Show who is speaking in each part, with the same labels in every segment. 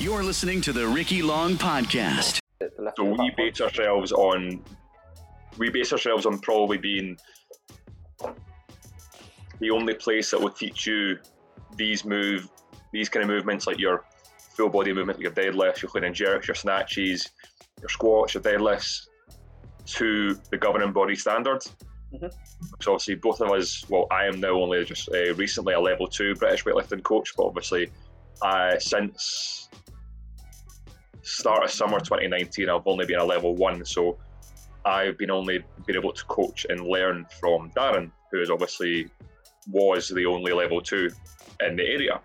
Speaker 1: You're listening to the Ricky Long Podcast.
Speaker 2: So we base ourselves on we base ourselves on probably being the only place that will teach you these move these kind of movements like your full body movement, like your deadlifts, your clean and jerks, your snatches, your squats, your deadlifts, to the governing body standards.
Speaker 3: Mhm.
Speaker 2: So obviously both of us, well, I am now only just uh, recently a level two British weightlifting coach, but obviously uh, since start of summer 2019, I've only been a level one. So I've been only been able to coach and learn from Darren, who is obviously was the only level two in the area.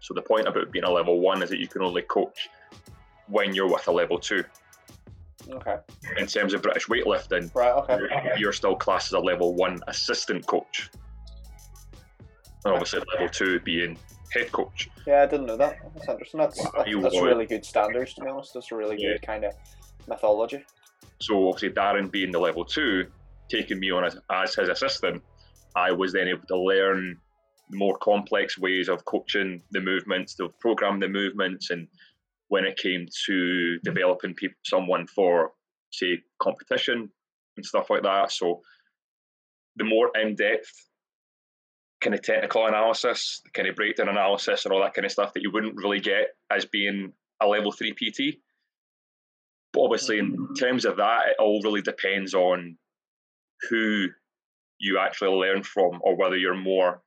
Speaker 2: So the point about being a level one is that you can only coach when you're with a level two.
Speaker 3: Okay.
Speaker 2: In terms of British weightlifting,
Speaker 3: Right. Okay.
Speaker 2: you're, you're still classed as a level one assistant coach. And obviously level two being head coach.
Speaker 3: Yeah, I didn't know that. That's interesting. That's that's, that's really good standards, to be honest. That's a really
Speaker 2: Yeah.
Speaker 3: good kind of methodology.
Speaker 2: So obviously Darren being the level two, taking me on as, as his assistant, I was then able to learn more complex ways of coaching the movements, to program the movements, and when it came to developing people, someone for say competition and stuff like that. So the more in depth kind of technical analysis, the kind of breakdown analysis, and all that kind of stuff that you wouldn't really get as being a level three PT. But obviously, in mm. terms of that, it all really depends on who you actually learn from, or whether you're more,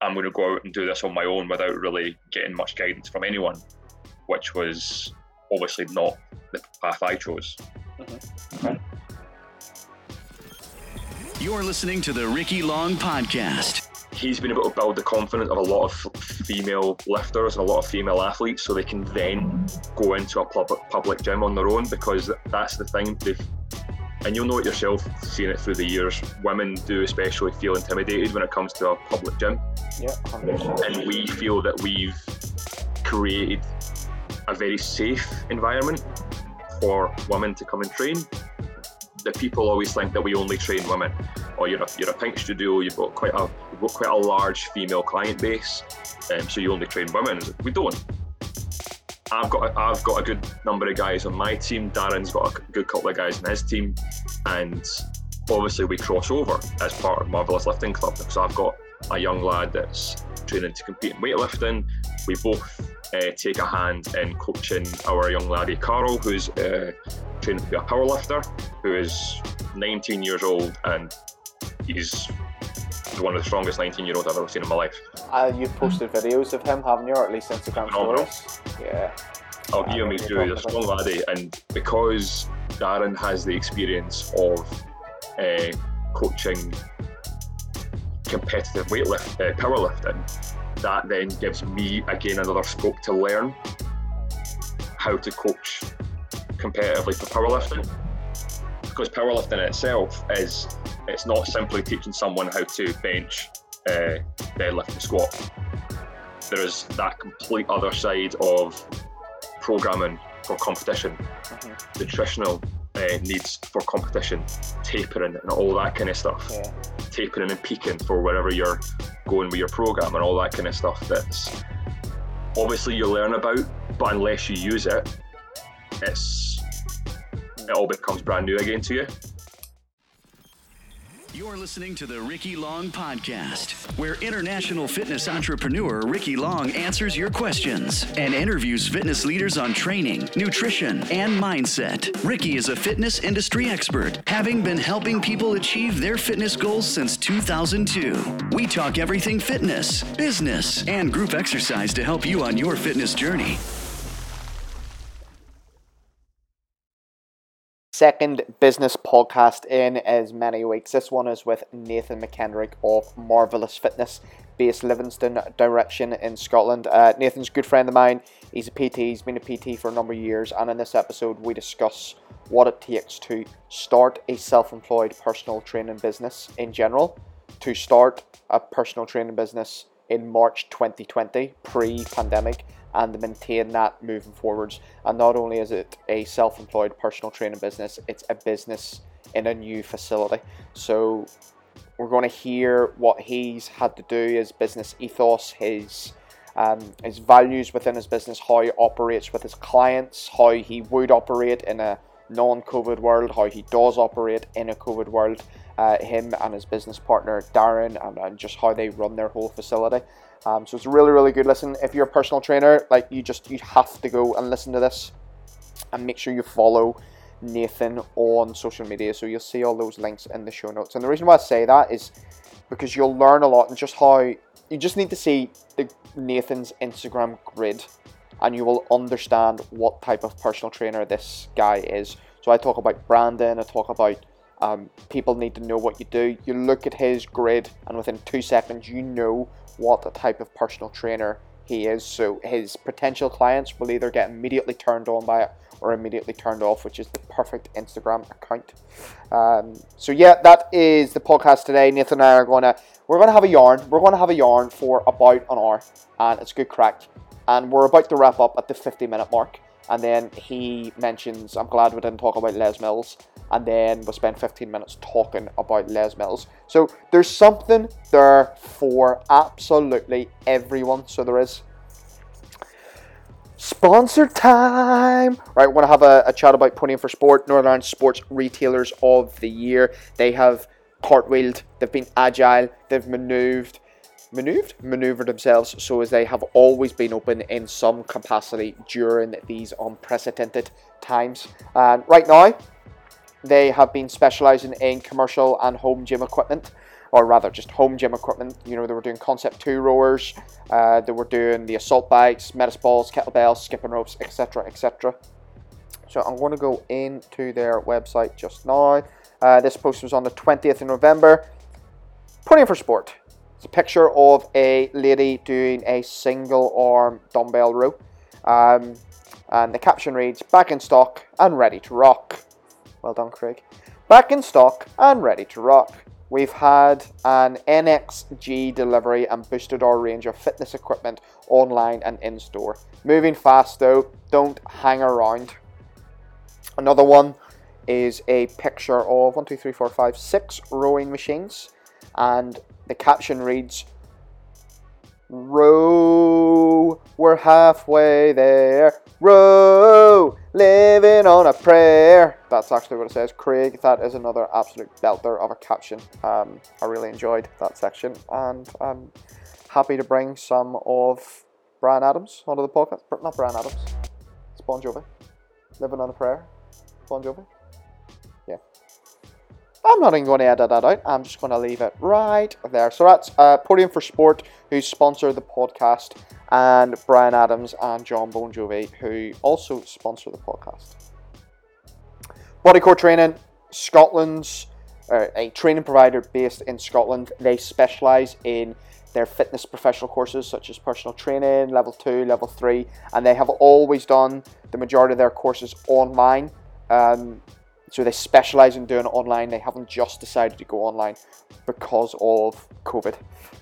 Speaker 2: I'm going to go out and do this on my own without really getting much guidance from anyone, which was obviously not the path I chose.
Speaker 1: You're listening to the Ricky Long Podcast.
Speaker 2: He's been able to build the confidence of a lot of female lifters and a lot of female athletes so they can then go into a public, public gym on their own because that's the thing. They've, and you'll know it yourself, seeing it through the years. Women do especially feel intimidated when it comes to a public gym.
Speaker 3: Yeah,
Speaker 2: and we feel that we've created a very safe environment for women to come and train. The people always think that we only train women, or you're a, you're a pink studio, you've got quite a you've got quite a large female client base, um, so you only train women. We don't. I've got a, I've got a good number of guys on my team. Darren's got a good couple of guys on his team, and obviously we cross over as part of Marrvelous Lifting Club. So I've got a young lad that's training to compete in weightlifting. We both uh, take a hand in coaching our young laddie Carl, who's uh, training to be a powerlifter, who is 19 years old and he's one of the strongest 19 year olds I've ever seen in my life.
Speaker 3: Uh, you've posted videos of him, haven't you? Or at least Instagram
Speaker 2: Phenomenal.
Speaker 3: stories. Yeah.
Speaker 2: I'll
Speaker 3: Yeah,
Speaker 2: give him his due. He's a strong laddie, and because Darren has the experience of uh, coaching competitive weightlift, uh, powerlifting, that then gives me again another scope to learn how to coach competitively for powerlifting. Because powerlifting in itself is it's not simply teaching someone how to bench, uh, deadlift, and squat. There is that complete other side of programming for competition,
Speaker 3: Mhm.
Speaker 2: nutritional uh, needs for competition, tapering, and all that kind of stuff.
Speaker 3: Yeah.
Speaker 2: Tapering and peaking for wherever you're going with your program, and all that kind of stuff. That's obviously you learn about, but unless you use it, it's it all becomes brand new again to you.
Speaker 1: You're listening to the Ricky Long Podcast, where international fitness entrepreneur Ricky Long answers your questions and interviews fitness leaders on training, nutrition, and mindset. Ricky is a fitness industry expert, having been helping people achieve their fitness goals since 2002. We talk everything fitness, business, and group exercise to help you on your fitness journey.
Speaker 3: Second business podcast in as many weeks. This one is with Nathan McKendrick of Marrvelous Fitness, based Livingston direction in Scotland. Uh, Nathan's a good friend of mine. He's a PT. He's been a PT for a number of years, and in this episode, we discuss what it takes to start a self-employed personal training business in general, to start a personal training business in March 2020, pre-pandemic, and maintain that moving forwards. And not only is it a self-employed personal training business, it's a business in a new facility. So we're going to hear what he's had to do, his business ethos, his um, his values within his business, how he operates with his clients, how he would operate in a non-COVID world, how he does operate in a COVID world, uh, him and his business partner Darren, and, and, just how they run their whole facility. Um, so it's a really, really good listen. If you're a personal trainer, like you just you have to go and listen to this, and make sure you follow Nathan on social media. So you'll see all those links in the show notes. And the reason why I say that is because you'll learn a lot and just how you just need to see the Nathan's Instagram grid and you will understand what type of personal trainer this guy is. So I talk about branding, I talk about um, people need to know what you do. You look at his grid, and within two seconds, you know what type of personal trainer he is. So his potential clients will either get immediately turned on by it or immediately turned off, which is the perfect Instagram account. Um, so yeah, that is the podcast today. Nathan and I are gonna we're gonna have a yarn. We're gonna have a yarn for about an hour, and it's good crack. And we're about to wrap up at the 50 minute mark. And then he mentions, I'm glad we didn't talk about Les Mills. And then we spent 15 minutes talking about Les Mills. So there's something there for absolutely everyone. So there is. Sponsor time! Right, we're going to have a, a chat about Podium for Sport, Northern Ireland Sports Retailers of the Year. They have cartwheeled, they've been agile, they've manoeuvred, maneuvered, maneuvered themselves so as they have always been open in some capacity during these unprecedented times. And right now, they have been specializing in commercial and home gym equipment, or rather just home gym equipment. You know, they were doing concept two rowers, uh, they were doing the assault bikes, medicine balls, kettlebells, skipping ropes, etc. etc. So I'm going to go into their website just now. Uh, this post was on the 20th of November. Podium for Sport. It's a picture of a lady doing a single arm dumbbell row. Um, and the caption reads, back in stock and ready to rock. Well done, Craig. Back in stock and ready to rock. We've had an NXG delivery and boosted our range of fitness equipment online and in store. Moving fast though, don't hang around. Another one is a picture of one, two, three, four, five, six rowing machines, and the caption reads Row, we're halfway there. Row, living on a prayer. That's actually what it says. Craig, that is another absolute belter of a caption. Um, I really enjoyed that section, and I'm happy to bring some of Bryan Adams onto the podcast. Not Bryan Adams, it's Bon Jovi. Living on a prayer. Bon Jovi. I'm not even going to edit that out. I'm just going to leave it right there. So that's uh, Podium for Sport, who sponsor the podcast, and Bryan Adams and Jon Bon Jovi, who also sponsor the podcast. Bodycore Training, Scotland's uh, a training provider based in Scotland. They specialise in their fitness professional courses such as personal training, level 2, level 3, and they have always done the majority of their courses online. Um, so they specialize in doing it online. They haven't just decided to go online because of COVID.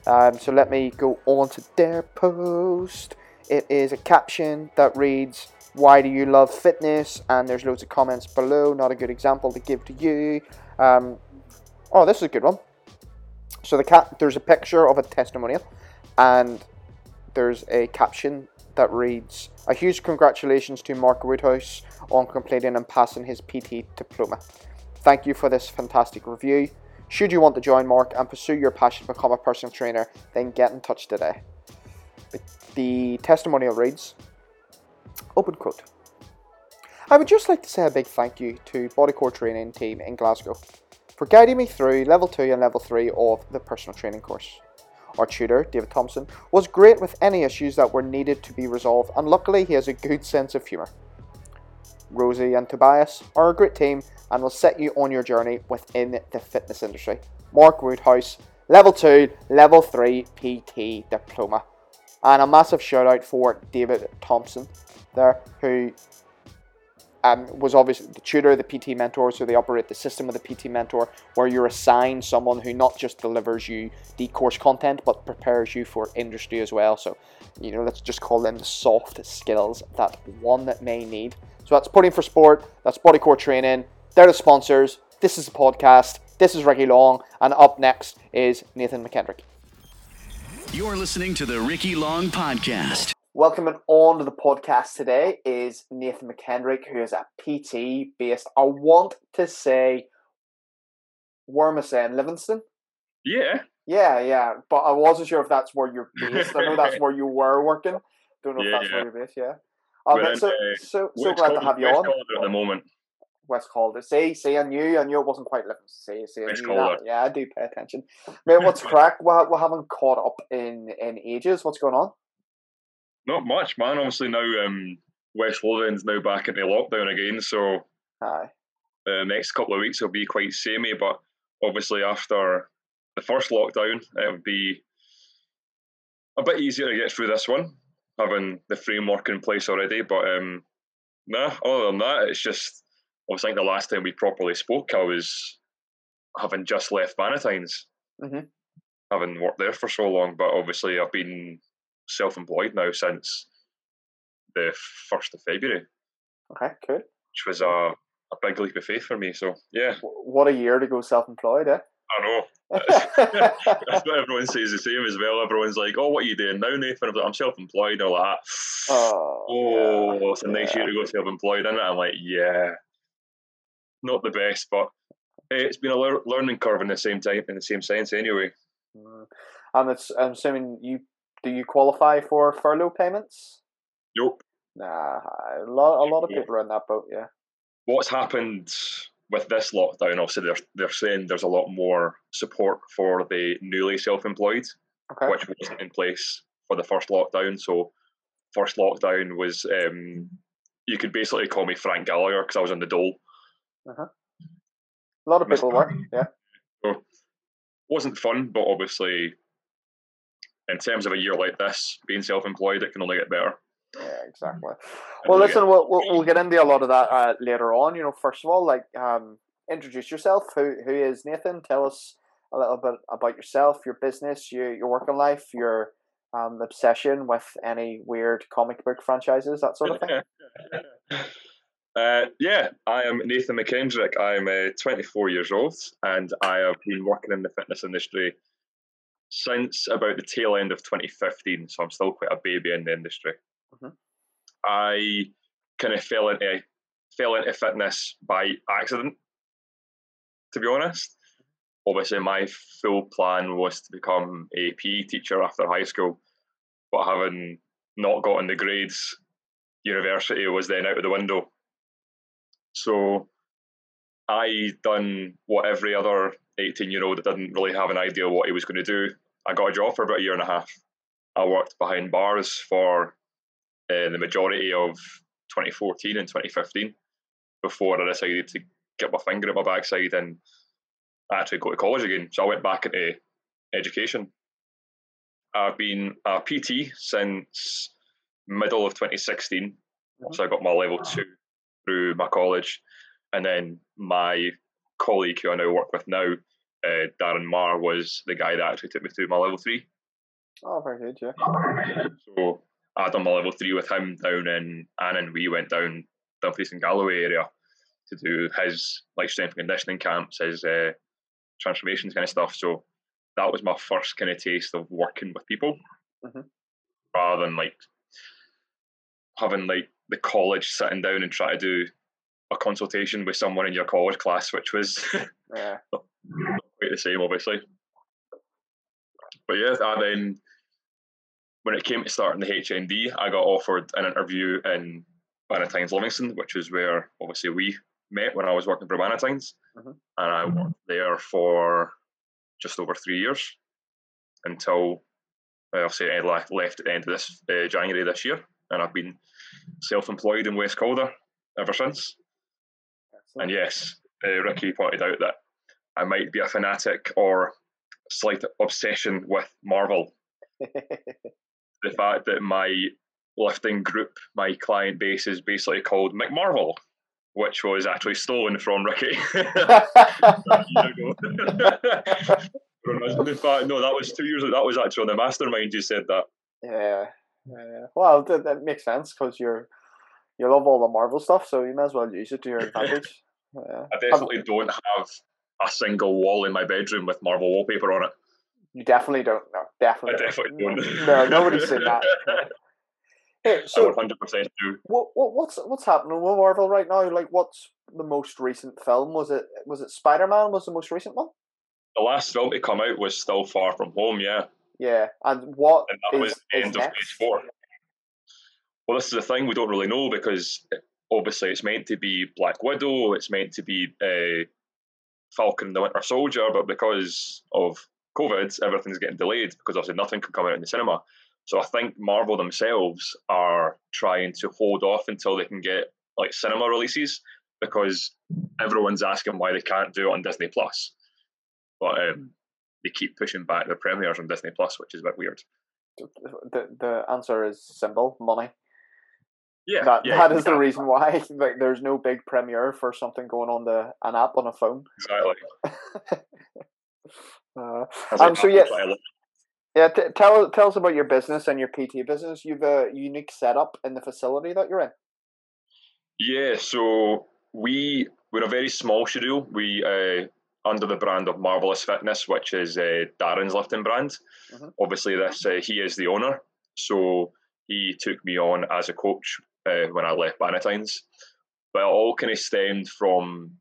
Speaker 3: Um, so let me go on to their post. It is a caption that reads, Why do you love fitness? And there's loads of comments below. Not a good example to give to you. Um, oh, this is a good one. So the cat, there's a picture of a testimonial, and there's a caption that reads, A huge congratulations to Mark Woodhouse on completing and passing his PT diploma. Thank you for this fantastic review. Should you want to join Mark and pursue your passion to become a personal trainer, then get in touch today. The, testimonial reads, open quote, I would just like to say a big thank you to Bodycore Training team in Glasgow for guiding me through level 2 and level 3 of the personal training course. Our tutor, David Thompson, was great with any issues that were needed to be resolved, and luckily he has a good sense of humour. Rosie and Tobias are a great team and will set you on your journey within the fitness industry. Mark Woodhouse, Level 2, Level 3 PT Diploma. And a massive shout out for David Thompson there, who um, was obviously the tutor, the PT mentor, so they operate the system of the PT mentor where you're assigned someone who not just delivers you the course content but prepares you for industry as well. So, you know, let's just call them the soft skills that one that may need. So that's Podium for Sport, that's Bodycore Training, they're the sponsors. This is the podcast, this is Ricky Long, and up next is Nathan McKendrick.
Speaker 1: You're listening to the Ricky Long Podcast.
Speaker 3: Welcoming on to the podcast today is Nathan McKendrick, who is a PT based, I want to say, where am I saying, Livingston?
Speaker 2: Yeah.
Speaker 3: Yeah, yeah, but I wasn't sure if that's where you're based. I know that's where you were working. Don't know if
Speaker 2: Yeah,
Speaker 3: that's
Speaker 2: yeah.
Speaker 3: where you're based. Yeah. Man,
Speaker 2: in,
Speaker 3: so,
Speaker 2: uh,
Speaker 3: so, so
Speaker 2: West
Speaker 3: glad to have you
Speaker 2: West
Speaker 3: on.
Speaker 2: Calder at the moment.
Speaker 3: West Calder. See, see, I knew, I knew it wasn't quite Livingston. See, see, I
Speaker 2: West
Speaker 3: knew that. Yeah, I do pay attention. Man, what's crack? We, we haven't caught up in in ages. What's going on?
Speaker 2: Not much, man. Obviously now um, West Lothian's now back into lockdown again, so
Speaker 3: Hi.
Speaker 2: the next couple of weeks will be quite samey. But obviously after the first lockdown, it would be a bit easier to get through this one, having the framework in place already. But um, nah, other than that, it's just I was think the last time we properly spoke, I was having just left Bannatynes,
Speaker 3: Mhm.
Speaker 2: having worked there for so long. But obviously, I've been self-employed now since the first of February,
Speaker 3: Okay, cool.
Speaker 2: which was a a big leap of faith for me. So yeah,
Speaker 3: What a year to go self-employed, eh?
Speaker 2: I know. That's what everyone says the same as well. Everyone's like, "Oh, what are you doing now, Nathan?" I'm, like, I'm self-employed. and All that.
Speaker 3: oh,
Speaker 2: Oh,
Speaker 3: yeah,
Speaker 2: it's a nice
Speaker 3: yeah.
Speaker 2: year to go self-employed, isn't it? I'm like, yeah, not the best, but hey, it's been a lear- learning curve in the same time, in the same sense, anyway.
Speaker 3: Mm. And it's, I'm assuming you do you qualify for furlough payments?
Speaker 2: Nope.
Speaker 3: Nah, a lot, a lot of people are in that boat. Yeah.
Speaker 2: What's happened with this lockdown? Obviously, they're they're saying there's a lot more support for the newly self-employed,
Speaker 3: Okay.
Speaker 2: which wasn't in place for the first lockdown. So, first lockdown was um, you could basically call me Frank Gallagher because I was on the dole. Uh-huh.
Speaker 3: A lot of people were. Yeah.
Speaker 2: So, wasn't fun, but obviously, in terms of a year like this, being self-employed, it can only get better.
Speaker 3: Yeah, exactly. Well, listen, we'll, we'll we'll get into a lot of that uh, later on. You know, first of all, like um, introduce yourself. Who who is Nathan? Tell us a little bit about yourself, your business, your your working life, your um, obsession with any weird comic book franchises, that sort of thing.
Speaker 2: Uh, yeah, I am Nathan McKendrick. I'm uh, 24 years old, and I have been working in the fitness industry since about the tail end of 2015. So I'm still quite a baby in the industry.
Speaker 3: Mhm.
Speaker 2: I kind of fell into fell into fitness by accident, to be honest. Obviously, my full plan was to become a PE teacher after high school, but having not gotten the grades, university was then out of the window. So I done what every other 18 year old that didn't really have an idea what he was going to do. I got a job for about a year and a half. I worked behind bars for uh, the majority of 2014 and 2015 before I decided to get my finger at my backside and actually go to college again. So I went back into education. I've been a PT since middle of 2016. So I got my level two through my college. And then my colleague who I now work with now, uh, Darren Marr, was the guy that actually took me through my level three.
Speaker 3: Oh, very good. Yeah.
Speaker 2: So I done my level three with him down in Annan. We went down Dumfries and Galloway area to do his like strength and conditioning camps, his uh, transformations kind of stuff. So that was my first kind of taste of working with people,
Speaker 3: Mhm.
Speaker 2: rather than like having like the college sitting down and try to do a consultation with someone in your college class, which was
Speaker 3: Yeah.
Speaker 2: the same, obviously. But yeah, and then when it came to starting the HND, I got offered an interview in Bannatynes Livingston, which is where obviously we met when I was working for Bannatynes.
Speaker 3: Mhm.
Speaker 2: And I worked there for just over three years until uh, obviously I left, at the end of this uh, January this year. And I've been self employed in West Calder ever since. And yes, uh, Ricky pointed out that I might be a fanatic or slight obsession with Marvel. The fact that my lifting group, my client base, is basically called McMarvel, which was actually stolen from Ricky. In fact, no, that was two years ago. That was actually on the mastermind. You said that.
Speaker 3: yeah. Yeah. Well, that, that makes sense because you're you love all the Marvel stuff, so you may as well use it to your advantage. Yeah.
Speaker 2: I definitely don't have a single wall in my bedroom with Marvel wallpaper on it.
Speaker 3: You definitely don't. No, definitely.
Speaker 2: I definitely don't.
Speaker 3: No, nobody's seen that. Hey, so
Speaker 2: 100 percent do.
Speaker 3: what, what what's what's happening with Marvel right now? Like, what's the most recent film? Was it was it Spider Man? Was the most recent one?
Speaker 2: The last film to come out was still Far From Home, yeah,
Speaker 3: Yeah, and what
Speaker 2: and that
Speaker 3: is,
Speaker 2: was the end of
Speaker 3: next?
Speaker 2: Phase Four. Well, this is the thing we don't really know because obviously it's meant to be Black Widow, it's meant to be uh, Falcon the Winter Soldier, but because of COVID, everything's getting delayed because obviously nothing can come out in the cinema. So I think Marvel themselves are trying to hold off until they can get like cinema releases because everyone's asking why they can't do it on Disney Plus. But um, they keep pushing back the premieres on Disney Plus, which is a bit weird.
Speaker 3: The the answer is simple: money.
Speaker 2: Yeah,
Speaker 3: That
Speaker 2: yeah,
Speaker 3: that is the reason why. Like, there's no big premiere for something going on the an app on a phone.
Speaker 2: Exactly.
Speaker 3: Uh, Um, so yeah- yeah, t- tell tell us about your business and your PT business. You've a unique setup in the facility that you're in.
Speaker 2: Yeah, so we we're a very small studio. We uh, under the brand of Marrvelous Fitness, which is uh, Darren's lifting brand.
Speaker 3: Mhm.
Speaker 2: Obviously, this uh, he is the owner, so he took me on as a coach uh, when I left Bannatynes. But it all kind of stemmed from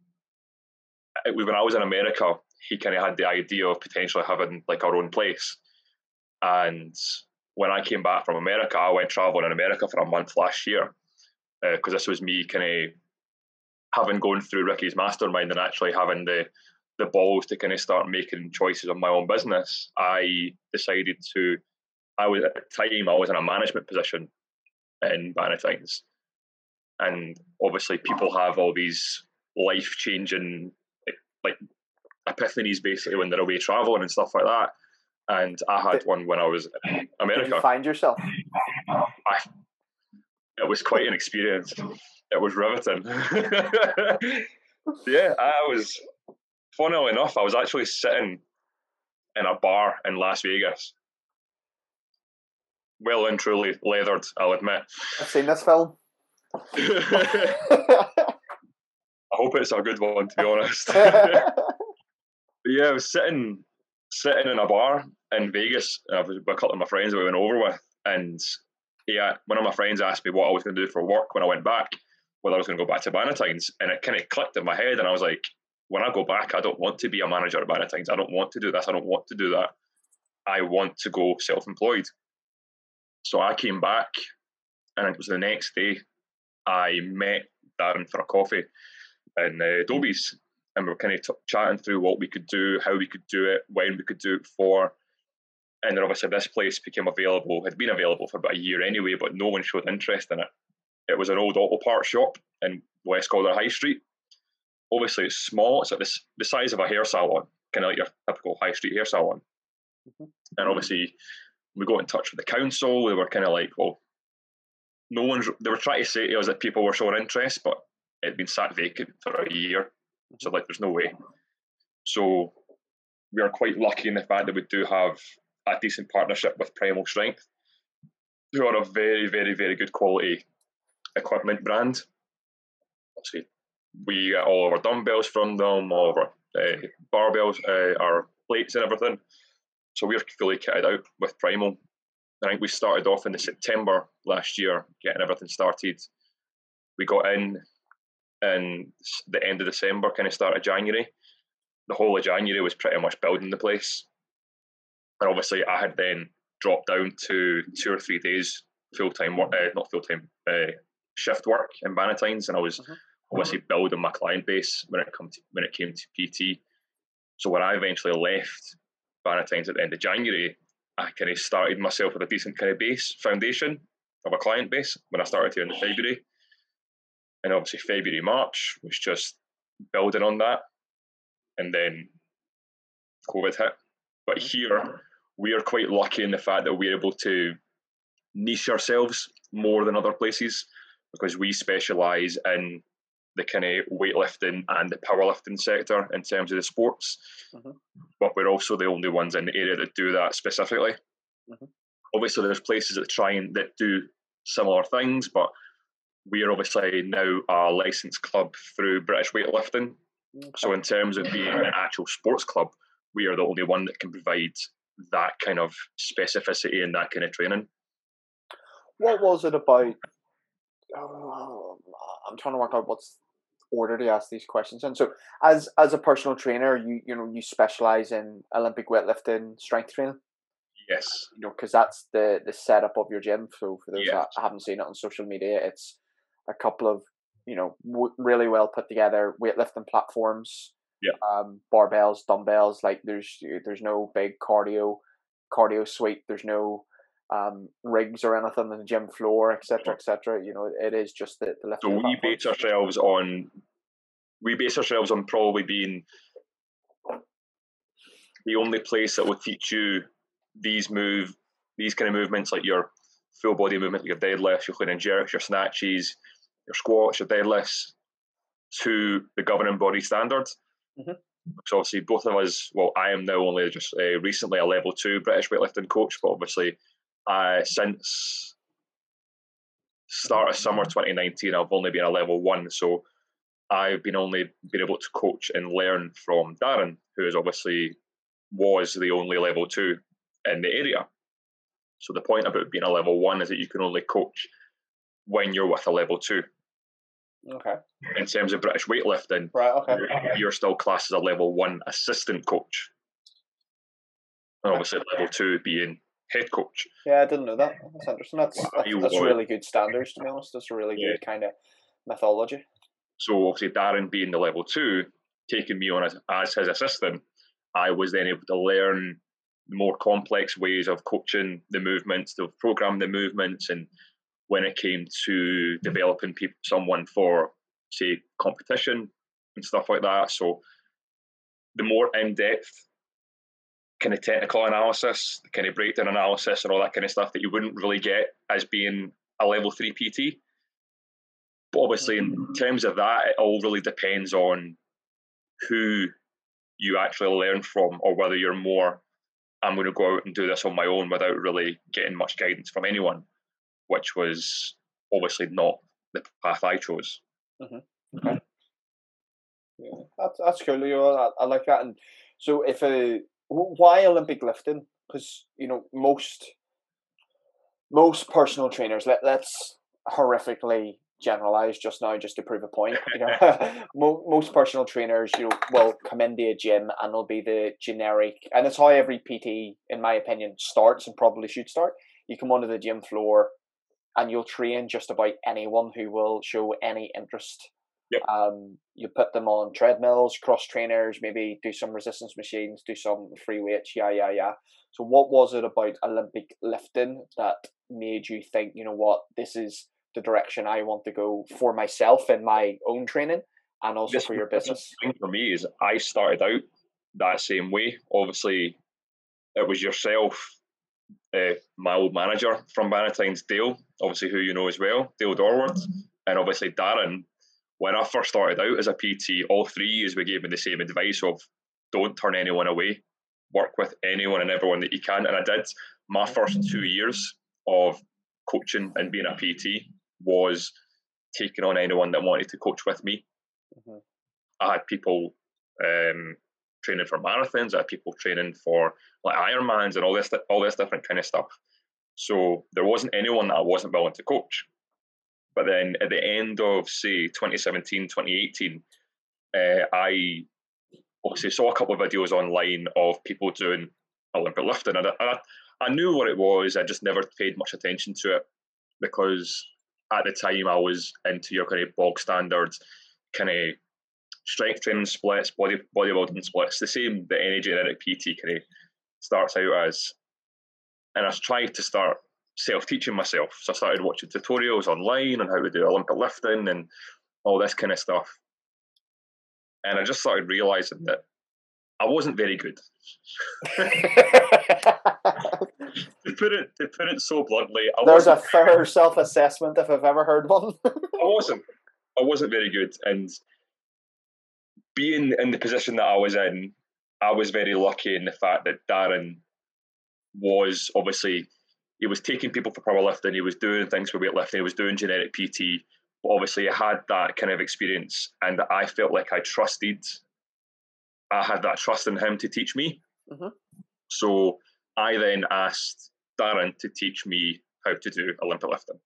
Speaker 2: was when I was in America. He kind of had the idea of potentially having like our own place, and when I came back from America, I went traveling in America for a month last year because this was me kind of having gone through Ricky's mastermind and actually having the the balls to kind of start making choices on my own business. I decided to. I was at the time I was in a management position in things, and obviously people have all these life changing like, like epiphanies basically when they're away traveling and stuff like that. And I had
Speaker 3: Did-
Speaker 2: one when I was in
Speaker 3: Did
Speaker 2: America
Speaker 3: you find yourself?
Speaker 2: it was quite an experience. It was riveting. yeah, I was. Funnily enough, I was actually sitting in a bar in Las Vegas. Well and truly leathered, I'll admit.
Speaker 3: I've seen this film.
Speaker 2: I hope it's a good one, to be honest. Yeah, I was sitting sitting in a bar in Vegas. And I was with a couple of my friends that we went over with, and yeah, one of my friends asked me what I was going to do for work when I went back, whether I was going to go back to Bannatynes, and it kind of clicked in my head, and I was like, when I go back, I don't want to be a manager at Bannatynes. I don't want to do this. I don't want to do that. I want to go self-employed. So I came back, and it was the next day. I met Darren for a coffee in uh, Dobbies, and we were kind of t- chatting through what we could do, how we could do it, when we could do it for. And then obviously this place became available, had been available for about a year anyway, but no one showed interest in it. It was an old auto parts shop in West Calder High Street. Obviously it's small, it's like this, the size of a hair salon, kind of like your typical high street hair salon.
Speaker 3: Mhm.
Speaker 2: And obviously we got in touch with the council. We were kind of like, well, no one's, they were trying to say to us that people were showing interest, but it'd been sat vacant for a year. So like, there's no way. So we are quite lucky in the fact that we do have a decent partnership with Primal Strength, who are a very, very, very good quality equipment brand. Obviously, we get all of our dumbbells from them, all of our uh, barbells, uh, our plates, and everything. So we're fully kitted out with Primal. I think we started off in the September last year, getting everything started. We got in in the end of December, kind of start of January. The whole of January was pretty much building the place. And obviously, I had then dropped down to two or three days full time work, uh, not full time, uh, shift work in Bannatynes, and I was
Speaker 3: Mhm.
Speaker 2: obviously building my client base when it come to when it came to PT. So when I eventually left Bannatynes at the end of January, I kind of started myself with a decent kind of base foundation of a client base when I started here in February. And obviously February, March was just building on that. And then COVID hit. But mm-hmm. here we are quite lucky in the fact that we're able to niche ourselves more than other places because we specialise in the kind of weightlifting and the powerlifting sector in terms of the sports.
Speaker 3: Mhm.
Speaker 2: But we're also the only ones in the area that do that specifically.
Speaker 3: Mhm.
Speaker 2: Obviously, there's places that try and that do similar things, but we are obviously now a licensed club through British Weightlifting. So, in terms of being an actual sports club, we are the only one that can provide that kind of specificity and that kind of training.
Speaker 3: What was it about? Oh, I'm trying to work out what's order to ask these questions. And so, as as a personal trainer, you you know you specialize in Olympic weightlifting, strength training.
Speaker 2: Yes.
Speaker 3: You know, because that's the the setup of your gym. So for those
Speaker 2: yes.
Speaker 3: that haven't seen it on social media, it's a couple of you know w- really well put together weightlifting platforms.
Speaker 2: Yeah.
Speaker 3: Um, barbells, dumbbells. Like there's there's no big cardio cardio suite. There's no um, rigs or anything on the gym floor, etc., etc. You know, it is just the, the
Speaker 2: So we base ourselves on we base ourselves on probably being the only place that will teach you these move these kind of movements like your full body movement, your deadlifts, your clean and jerks, your snatches, your squats, your deadlifts to the governing body standards.
Speaker 3: Mm-hmm.
Speaker 2: So obviously both of us, well, I am now only just uh, recently a level two British weightlifting coach, but obviously uh, since start of summer 2019, I've only been a level one. So I've been only been able to coach and learn from Darren, who is obviously was the only level two in the area. So the point about being a level one is that you can only coach when you're with a level two.
Speaker 3: Okay.
Speaker 2: In terms of British weightlifting,
Speaker 3: right? Okay.
Speaker 2: You're, you're still classed as a level one assistant coach, and obviously level two being head coach.
Speaker 3: Yeah, I didn't know that. That's interesting. That's that's, that's really good standards to be honest. That's a really yeah. good kind of methodology.
Speaker 2: So obviously Darren being the level two, taking me on as, as his assistant, I was then able to learn more complex ways of coaching the movements, to program the movements, and when it came to developing people, someone for say competition and stuff like that. So the more in depth kind of technical analysis, the kind of breakdown analysis, and all that kind of stuff that you wouldn't really get as being a level three PT. But obviously, in terms of that, it all really depends on who you actually learn from, or whether you're more, I'm going to go out and do this on my own without really getting much guidance from anyone, which was obviously not the path I chose.
Speaker 3: Mm-hmm. Okay. Yeah, that's that's cool. You know, I, I like that. And so, if a why Olympic lifting? Because you know most most personal trainers. Let let's horrifically generalize just now, just to prove a point. You know, most personal trainers, you know, will come into a gym and they'll be the generic, and it's how every PT, in my opinion, starts and probably should start. You come onto the gym floor, and you'll train just about anyone who will show any interest
Speaker 2: Yep.
Speaker 3: Um, you put them on treadmills, cross trainers, maybe do some resistance machines, do some free weights, yeah, yeah, yeah. So, what was it about Olympic lifting that made you think, you know what, this is the direction I want to go for myself in my own training and also
Speaker 2: this,
Speaker 3: for your business?
Speaker 2: thing for me is I started out that same way. Obviously, it was yourself, uh, my old manager from Bannatynes, Dale, obviously who you know as well, Dale Dorward, and obviously Darren when I first started out as a PT, all three years we gave me the same advice of don't turn anyone away, work with anyone and everyone that you can. And I did. My first two years of coaching and being a PT was taking on anyone that wanted to coach with me. Mm-hmm. I had people um, training for marathons. I had people training for like Ironmans and all this all this different kind of stuff. So there wasn't anyone that I wasn't willing to coach. But then at the end of, say, 2017, 2018, uh, I obviously saw a couple of videos online of people doing Olympic lifting. And I, I, knew what it was, I just never paid much attention to it because at the time I was into your kind of bog standards, kind of strength training splits, body bodybuilding splits, the same that any genetic PT kind of starts out as. And I tried to start self teaching myself. So I started watching tutorials online on how to do Olympic lifting and all this kind of stuff. And I just started realizing that I wasn't very good. to put it to put it so bluntly, I
Speaker 3: there's a fair self assessment if I've ever heard one.
Speaker 2: I wasn't. I wasn't very good, and being in the position that I was in, I was very lucky in the fact that Darren was obviously he was taking people for powerlifting, he was doing things for weightlifting, he was doing genetic PT. But obviously, I had that kind of experience, and I felt like I trusted. I had that trust in him to teach me.
Speaker 3: Mm-hmm.
Speaker 2: So I then asked Darren to teach me how to do Olympic lifting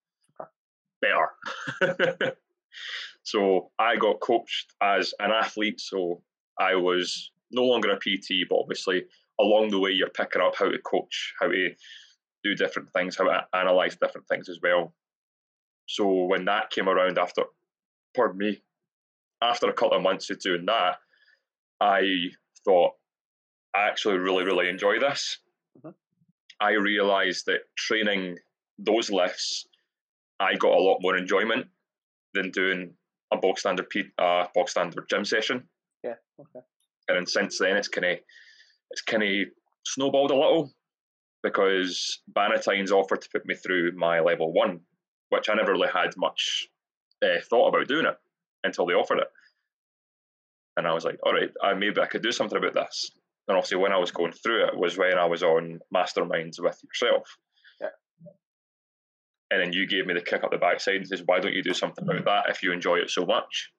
Speaker 2: better. so I got coached as an athlete. So I was no longer a PT, but obviously along the way you're picking up how to coach, how to do different things, how to analyze different things as well. So when that came around after, pardon me, after a couple of months of doing that, I thought I actually really, really enjoy this. Mm-hmm. I realized that training those lifts, I got a lot more enjoyment than doing a box standard uh, box standard gym session.
Speaker 3: Yeah. Okay.
Speaker 2: And then since then, it's kind of it's kind of snowballed a little because Bannatyne's offered to put me through my level one, which I never really had much uh, thought about doing it until they offered it. And I was like, all right, I, maybe I could do something about this. And obviously, when I was going through it was when I was on masterminds with yourself.
Speaker 3: Yeah.
Speaker 2: And then you gave me the kick up the backside and says, why don't you do something about that if you enjoy it so much?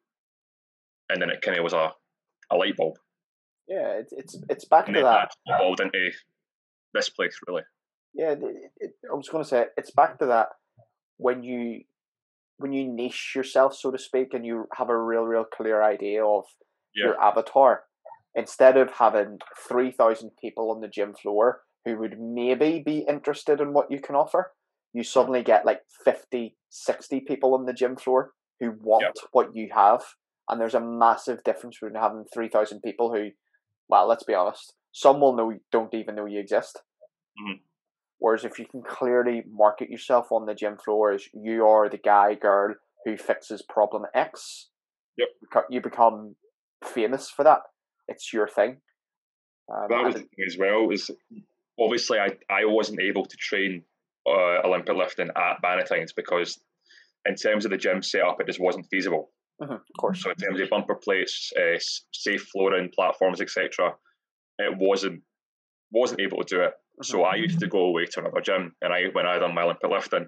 Speaker 2: And then it kind of was a, a light bulb.
Speaker 3: Yeah, it's it's it's back and to that.
Speaker 2: Evolved into this place, really.
Speaker 3: Yeah, it, it, I was going to say it's back to that when you when you niche yourself, so to speak, and you have a real, real clear idea of yeah. your avatar, instead of having three thousand people on the gym floor who would maybe be interested in what you can offer, you suddenly get like 50, 60 people on the gym floor who want yep. what you have. And there's a massive difference between having 3,000 people who well, let's be honest, some will know don't even know you exist.
Speaker 2: Mm-hmm.
Speaker 3: Whereas if you can clearly market yourself on the gym floor as you are the guy, girl who fixes problem X,
Speaker 2: yep.
Speaker 3: you become famous for that. It's your thing.
Speaker 2: Um, that was the thing as well. Is obviously I, I wasn't able to train uh, Olympic lifting at Bannatynes because in terms of the gym setup, it just wasn't feasible.
Speaker 3: Mm-hmm, of course.
Speaker 2: So in terms of bumper plates, uh, safe flooring, platforms, etc., it wasn't wasn't able to do it. Mm-hmm. So I used to go away to another gym, and I when I done my Olympic lifting,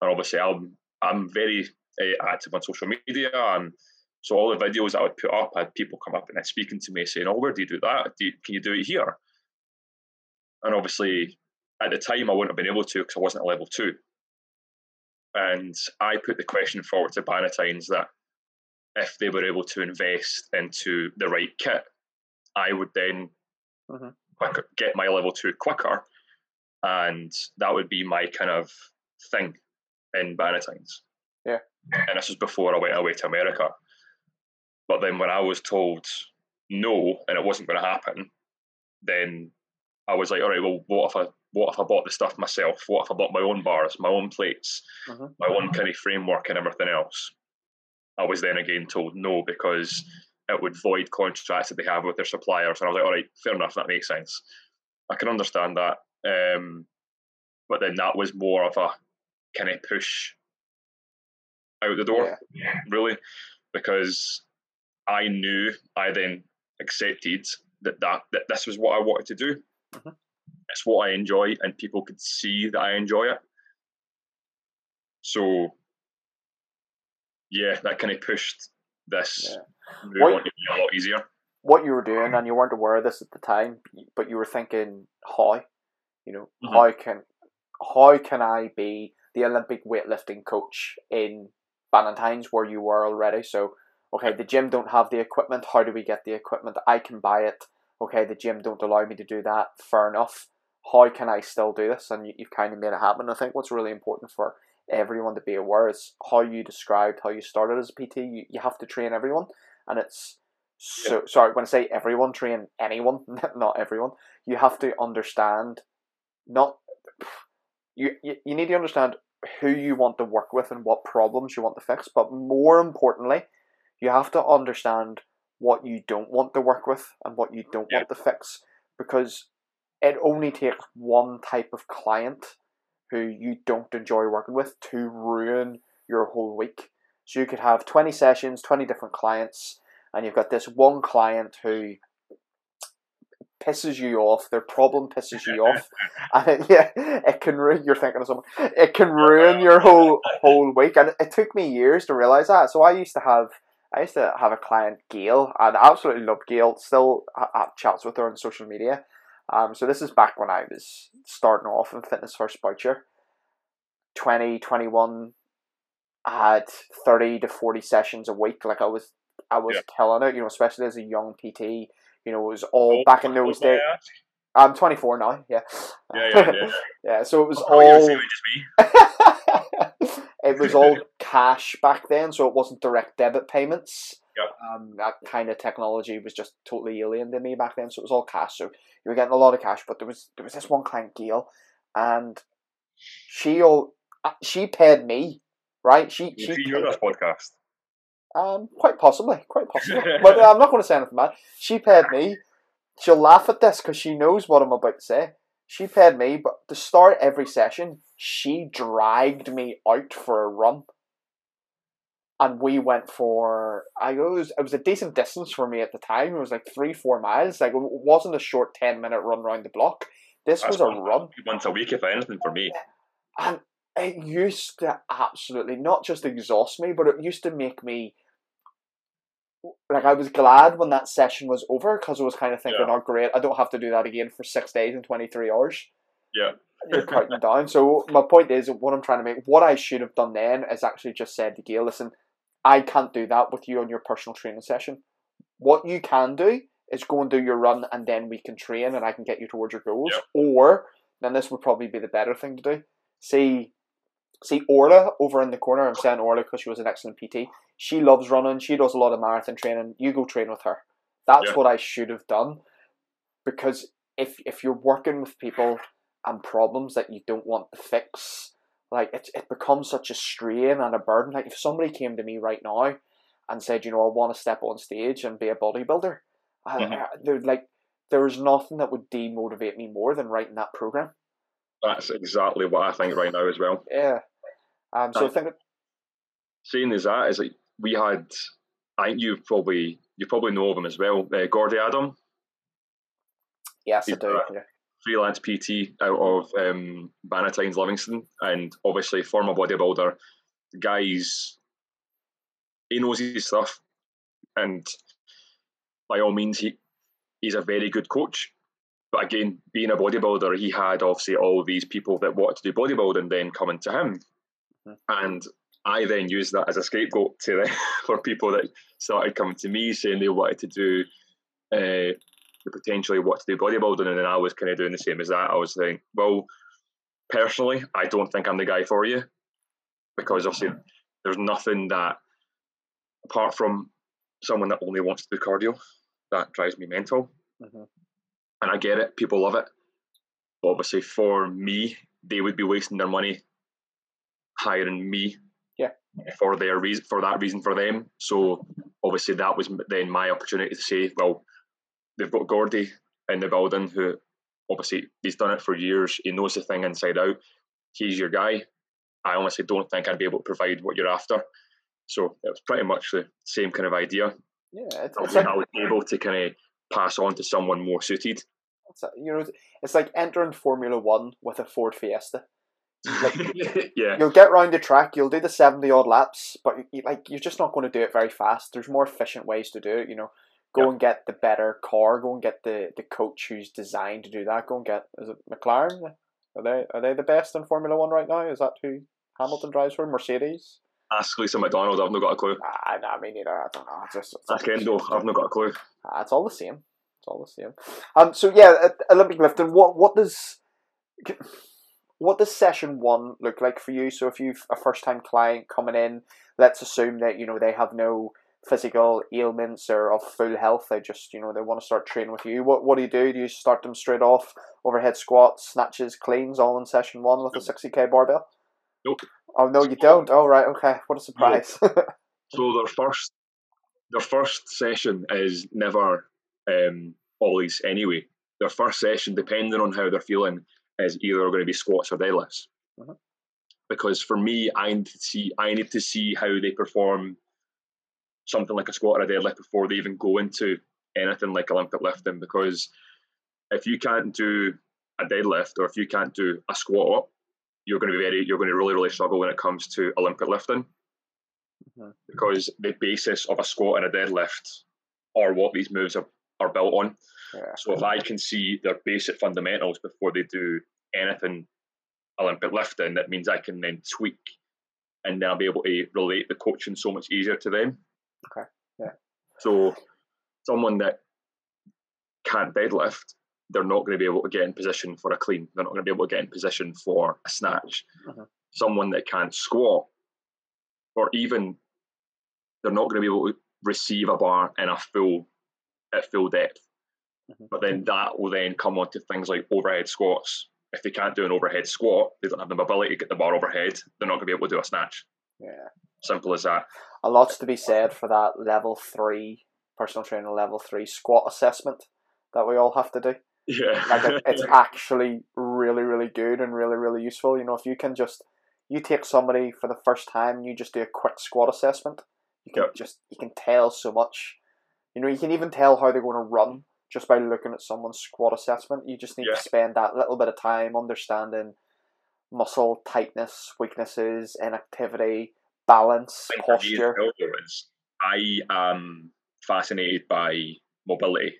Speaker 2: and obviously I'm I'm very uh, active on social media, and so all the videos I would put up, I had people come up and speaking to me saying, "Oh, where do you do that? Do you, can you do it here?" And obviously, at the time, I wouldn't have been able to because I wasn't at level two. And I put the question forward to Bannatynes that if they were able to invest into the right kit, I would then
Speaker 3: mm-hmm.
Speaker 2: quicker, get my level two quicker, and that would be my kind of thing in Bannatynes.
Speaker 3: Yeah.
Speaker 2: And this was before I went away to America. But then when I was told no and it wasn't going to happen, then I was like, all right, well, what if I what if I bought the stuff myself? What if I bought my own bars, my own plates,
Speaker 3: mm-hmm.
Speaker 2: my own kind of framework and everything else? I was then again told no because it would void contracts that they have with their suppliers. And I was like, all right, fair enough, that makes sense. I can understand that. Um, but then that was more of a kind of push out the door,
Speaker 3: yeah.
Speaker 2: really, because I knew I then accepted that, that that this was what I wanted to do.
Speaker 3: Mm-hmm.
Speaker 2: It's what I enjoy, and people could see that I enjoy it. So yeah, that kind of pushed this
Speaker 3: yeah. what,
Speaker 2: a lot easier.
Speaker 3: What you were doing, and you weren't aware of this at the time, but you were thinking, how, you know,
Speaker 2: mm-hmm.
Speaker 3: how can, how can I be the Olympic weightlifting coach in Bannatynes where you were already? So, okay, the gym don't have the equipment. How do we get the equipment? I can buy it. Okay, the gym don't allow me to do that. Fair enough. How can I still do this? And you, you've kind of made it happen. I think what's really important for everyone to be aware is how you described how you started as a PT. You, you have to train everyone, and it's so yeah. sorry when I say everyone, train anyone, not everyone. You have to understand, not you, you. You need to understand who you want to work with and what problems you want to fix. But more importantly, you have to understand what you don't want to work with and what you don't yeah. want to fix, because it only takes one type of client who you don't enjoy working with to ruin your whole week. So you could have 20 sessions, 20 different clients, and you've got this one client who pisses you off, their problem pisses you off, and it, yeah, it can ruin. You're thinking of someone. It can ruin your whole whole week, and it took me years to realize that. So I used to have. I used to have a client, Gail, and I absolutely loved Gail. Still have chats with her on social media, Um, so this is back when I was starting off in Fitness First Boucher. 2021, I had 30 to 40 sessions a week. Like I was, I was
Speaker 2: Yeah.
Speaker 3: killing it, you know, especially as a young PT. You know, it was all
Speaker 2: Oh,
Speaker 3: back in those days. I'm 24 now, yeah.
Speaker 2: Yeah, yeah, yeah.
Speaker 3: yeah, so it was
Speaker 2: I thought you were
Speaker 3: all. it was all cash back then, so it wasn't direct debit payments.
Speaker 2: Yep.
Speaker 3: Um, that kind of technology was just totally alien to me back then, so it was all cash. So you were getting a lot of cash, but there was there was this one client Gail, and she all uh, she paid me, right? She
Speaker 2: You
Speaker 3: she
Speaker 2: see,
Speaker 3: paid,
Speaker 2: this podcast.
Speaker 3: um quite possibly, quite possibly, but uh, I'm not going to say anything bad. She paid me. She'll laugh at this because she knows what I'm about to say. She paid me, but to start every session, she dragged me out for a run. And we went for I it was it was a decent distance for me at the time. It was like three, four miles. Like it wasn't a short ten minute run around the block. This
Speaker 2: That's
Speaker 3: was a run.
Speaker 2: Once a week, if anything, for me.
Speaker 3: And it used to absolutely not just exhaust me, but it used to make me like I was glad when that session was over because I was kind of thinking,
Speaker 2: Yeah.
Speaker 3: oh great, I don't have to do that again for six days and twenty three hours.
Speaker 2: Yeah.
Speaker 3: You're counting down. So my point is, what I'm trying to make, what I should have done then is actually just said to Gail, listen, I can't do that with you on your personal training session. What you can do is go and do your run, and then we can train, and I can get you towards your goals.
Speaker 2: Yep.
Speaker 3: Or then this would probably be the better thing to do. See, see Orla over in the corner. I'm saying Orla because she was an excellent PT. She loves running. She does a lot of marathon training. You go train with her. That's
Speaker 2: Yeah.
Speaker 3: what I should have done. Because if if you're working with people and problems that you don't want to fix, like it it becomes such a strain and a burden. Like if somebody came to me right now and said, you know, I want to step on stage and be a bodybuilder, I,
Speaker 2: Mhm.
Speaker 3: I, there's like there's nothing that would demotivate me more than writing that program.
Speaker 2: That's exactly what I think right now as well.
Speaker 3: Yeah. Um. So I think
Speaker 2: Saying as that is like we had. I think you probably you probably know of him as well. Uh, Gordy Adam,
Speaker 3: yes, I do.
Speaker 2: right.
Speaker 3: Yeah.
Speaker 2: Freelance PT out of um, Bannatynes, Livingston, and obviously former bodybuilder. The guy's he knows his stuff, and by all means, he he's a very good coach. But again, being a bodybuilder, he had obviously all these people that wanted to do bodybuilding then coming to him,
Speaker 3: Mhm.
Speaker 2: and I then used that as a scapegoat to the, for people that started coming to me saying they wanted to do. Uh, potentially want to do bodybuilding, and then I was kind of doing the same as that. I was saying, well, personally, I don't think I'm the guy for you because obviously there's nothing that, apart from someone that only wants to do cardio, that drives me mental.
Speaker 3: hmm
Speaker 2: And I get it, people love it. But obviously, for me, they would be wasting their money hiring me.
Speaker 3: Yeah.
Speaker 2: For their reason, for that reason, for them. So obviously, that was then my opportunity to say, well, they've got Gordy in the building who obviously he's done it for years. He knows the thing inside out. He's your guy. I honestly don't think I'd be able to provide what you're after. So it was pretty much the same kind of idea.
Speaker 3: Yeah. It's, it's like
Speaker 2: I was able to kind of pass on to someone more suited.
Speaker 3: it's, you know it's like entering Formula One with a Ford Fiesta.
Speaker 2: yeah,
Speaker 3: You'll get round the track. You'll do the seventy odd laps, but you- like you're just not going to do it very fast. There's more efficient ways to do it. You know, go
Speaker 2: Yep.
Speaker 3: and get the better car. Go and get the, the coach who's designed to do that. Go and get is it McLaren? Are they are they the best in Formula One right now? Is that who Hamilton drives for? Mercedes?
Speaker 2: ask Lisa McDonald. I've not got a clue.
Speaker 3: Ah, nah, me neither. I don't know. It's just, it's
Speaker 2: Ask Endo. I've not got a clue.
Speaker 3: Ah, it's all the same. It's all the same. Um. So yeah, Olympic lifting. What what does what does session one look like for you? So if you've a first time client coming in, let's assume that you know they have no physical ailments or of full health. They just you know they want to start training with you. What what do you do? Do you start them straight off overhead squats, snatches, cleans, all in session one with a sixty k barbell?
Speaker 2: Nope.
Speaker 3: Oh no, you don't. Oh right, okay. What a surprise.
Speaker 2: So their first, their first session is never um, always anyway. Their first session, depending on how they're feeling, is either going to be squats or deadlifts.
Speaker 3: Mhm.
Speaker 2: Because for me, I need to see, I need to see how they perform something like a squat or a deadlift before they even go into anything like Olympic lifting. Because if you can't do a deadlift or if you can't do a squat, you're going to be very, you're going to really, really struggle when it comes to Olympic lifting
Speaker 3: Mhm.
Speaker 2: because the basis of a squat and a deadlift are what these moves are, are built on.
Speaker 3: Yeah.
Speaker 2: So if I can see their basic fundamentals before they do anything Olympic lifting, that means I can then tweak and then I'll be able to relate the coaching so much easier to them.
Speaker 3: Okay. Yeah.
Speaker 2: So someone that can't deadlift, they're not going to be able to get in position for a clean. They're not going to be able to get in position for a snatch.
Speaker 3: Mhm.
Speaker 2: Someone that can't squat, or even they're not going to be able to receive a bar in a full at full depth.
Speaker 3: Mhm.
Speaker 2: But then that will then come on to things like overhead squats. If they can't do an overhead squat, they don't have the mobility to get the bar overhead. They're not going to be able to do a snatch.
Speaker 3: Yeah.
Speaker 2: Simple as that.
Speaker 3: A lot's to be said for that level three personal training level three squat assessment that we all have to do.
Speaker 2: Yeah.
Speaker 3: Like it, it's actually really, really good and really, really useful. You know, if you can just you take somebody for the first time and you just do a quick squat assessment, you can
Speaker 2: Yep.
Speaker 3: just you can tell so much. You know, you can even tell how they're going to run just by looking at someone's squat assessment. You just need
Speaker 2: Yeah.
Speaker 3: to spend that little bit of time understanding muscle tightness, weaknesses, inactivity, balance, posture.
Speaker 2: I am fascinated by mobility.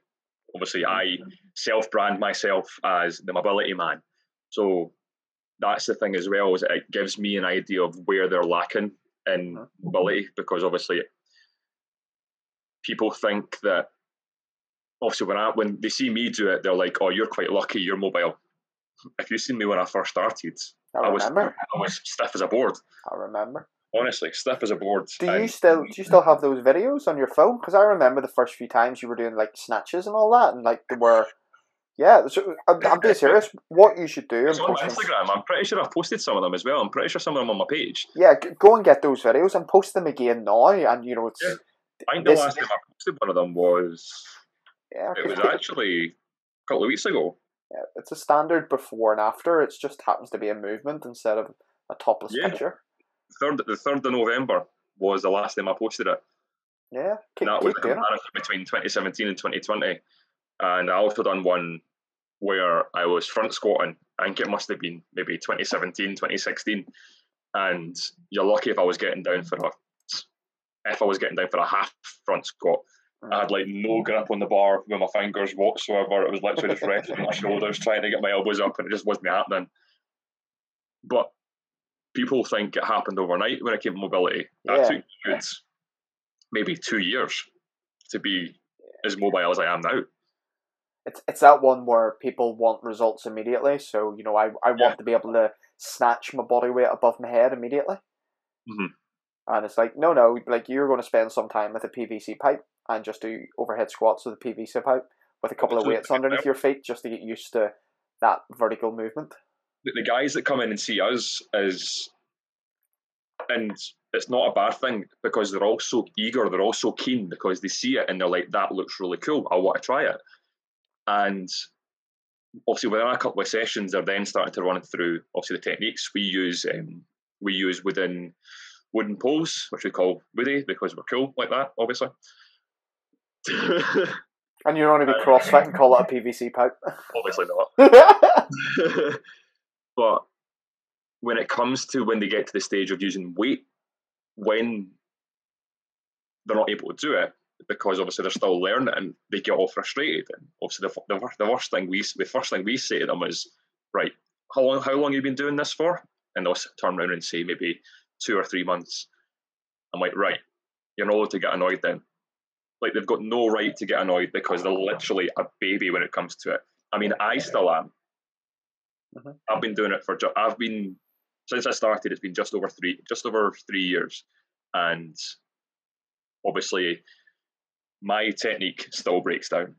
Speaker 2: Obviously, I self brand myself as the mobility man. So that's the thing as well, is it gives me an idea of where they're lacking in
Speaker 3: Mhm.
Speaker 2: mobility because obviously people think that obviously when I when they see me do it, they're like, Oh, you're quite lucky, you're mobile. If you seen me when I first started,
Speaker 3: I
Speaker 2: I was. I was stiff as a board.
Speaker 3: I remember.
Speaker 2: Honestly, stiff as a board.
Speaker 3: Do you still do you still have those videos on your phone? Because I remember the first few times you were doing like snatches and all that, and like there were, yeah. So uh, I'm, I'm being serious. What you should do
Speaker 2: It's on. Instagram. I'm pretty sure I've posted some of them as well. I'm pretty sure some of them on my page.
Speaker 3: Yeah, go and get those videos and post them again now. And you know it's
Speaker 2: Yeah. I think the
Speaker 3: This-
Speaker 2: last time I posted one of them was
Speaker 3: yeah,
Speaker 2: it was actually a couple of weeks ago.
Speaker 3: yeah, it's a standard before and after. It just happens to be a movement instead of a topless
Speaker 2: Yeah.
Speaker 3: picture.
Speaker 2: Third, the third of November was the last time I posted it.
Speaker 3: Yeah, keep,
Speaker 2: And that was the comparison between 2017 and 2020. And I also done one where I was front squatting. I think it must have been maybe 2017, 2016. And you're lucky if I was getting down for a if I was getting down for a half front squat. I had like no mm. grip on the bar with my fingers whatsoever. It was literally just resting on my shoulders, trying to get my elbows up, and it just wasn't happening. But people think it happened overnight when it came to mobility. That
Speaker 3: Yeah.
Speaker 2: took good, maybe two years to be as mobile as I am now.
Speaker 3: it's it's that one where people want results immediately. So you know, I I want
Speaker 2: Yeah.
Speaker 3: to be able to snatch my body weight above my head immediately.
Speaker 2: Mhm.
Speaker 3: And it's like, no, no, like you're going to spend some time with a PVC pipe and just do overhead squats with a PVC pipe with a couple of weights underneath your feet just to get used to that vertical movement.
Speaker 2: The, the guys that come in and see us is, and it's not a bad thing because they're all so eager, they're all so keen because they see it and they're like, that looks really cool. I want to try it. And obviously, within a couple of sessions, they're then starting to run through obviously the techniques we use. Um, we use within wooden poles, which we call woody because we're cool like that, obviously.
Speaker 3: And you're only be CrossFit and call it a PVC pipe.
Speaker 2: obviously not. but when it comes to when they get to the stage of using weight, when they're not able to do it because obviously they're still learning and they get all frustrated. And obviously the, the, the worst thing we the first thing we say to them is, right, how long how long have you been doing this for? And they'll turn around and say maybe two or three months. I'm like, right, you're not allowed to get annoyed then. Like they've got no right to get annoyed because they're literally a baby when it comes to it. I mean, I still am.
Speaker 3: Mhm.
Speaker 2: I've been doing it for. I've been since I started. It's been just over three, just over three years, and obviously, my technique still breaks down.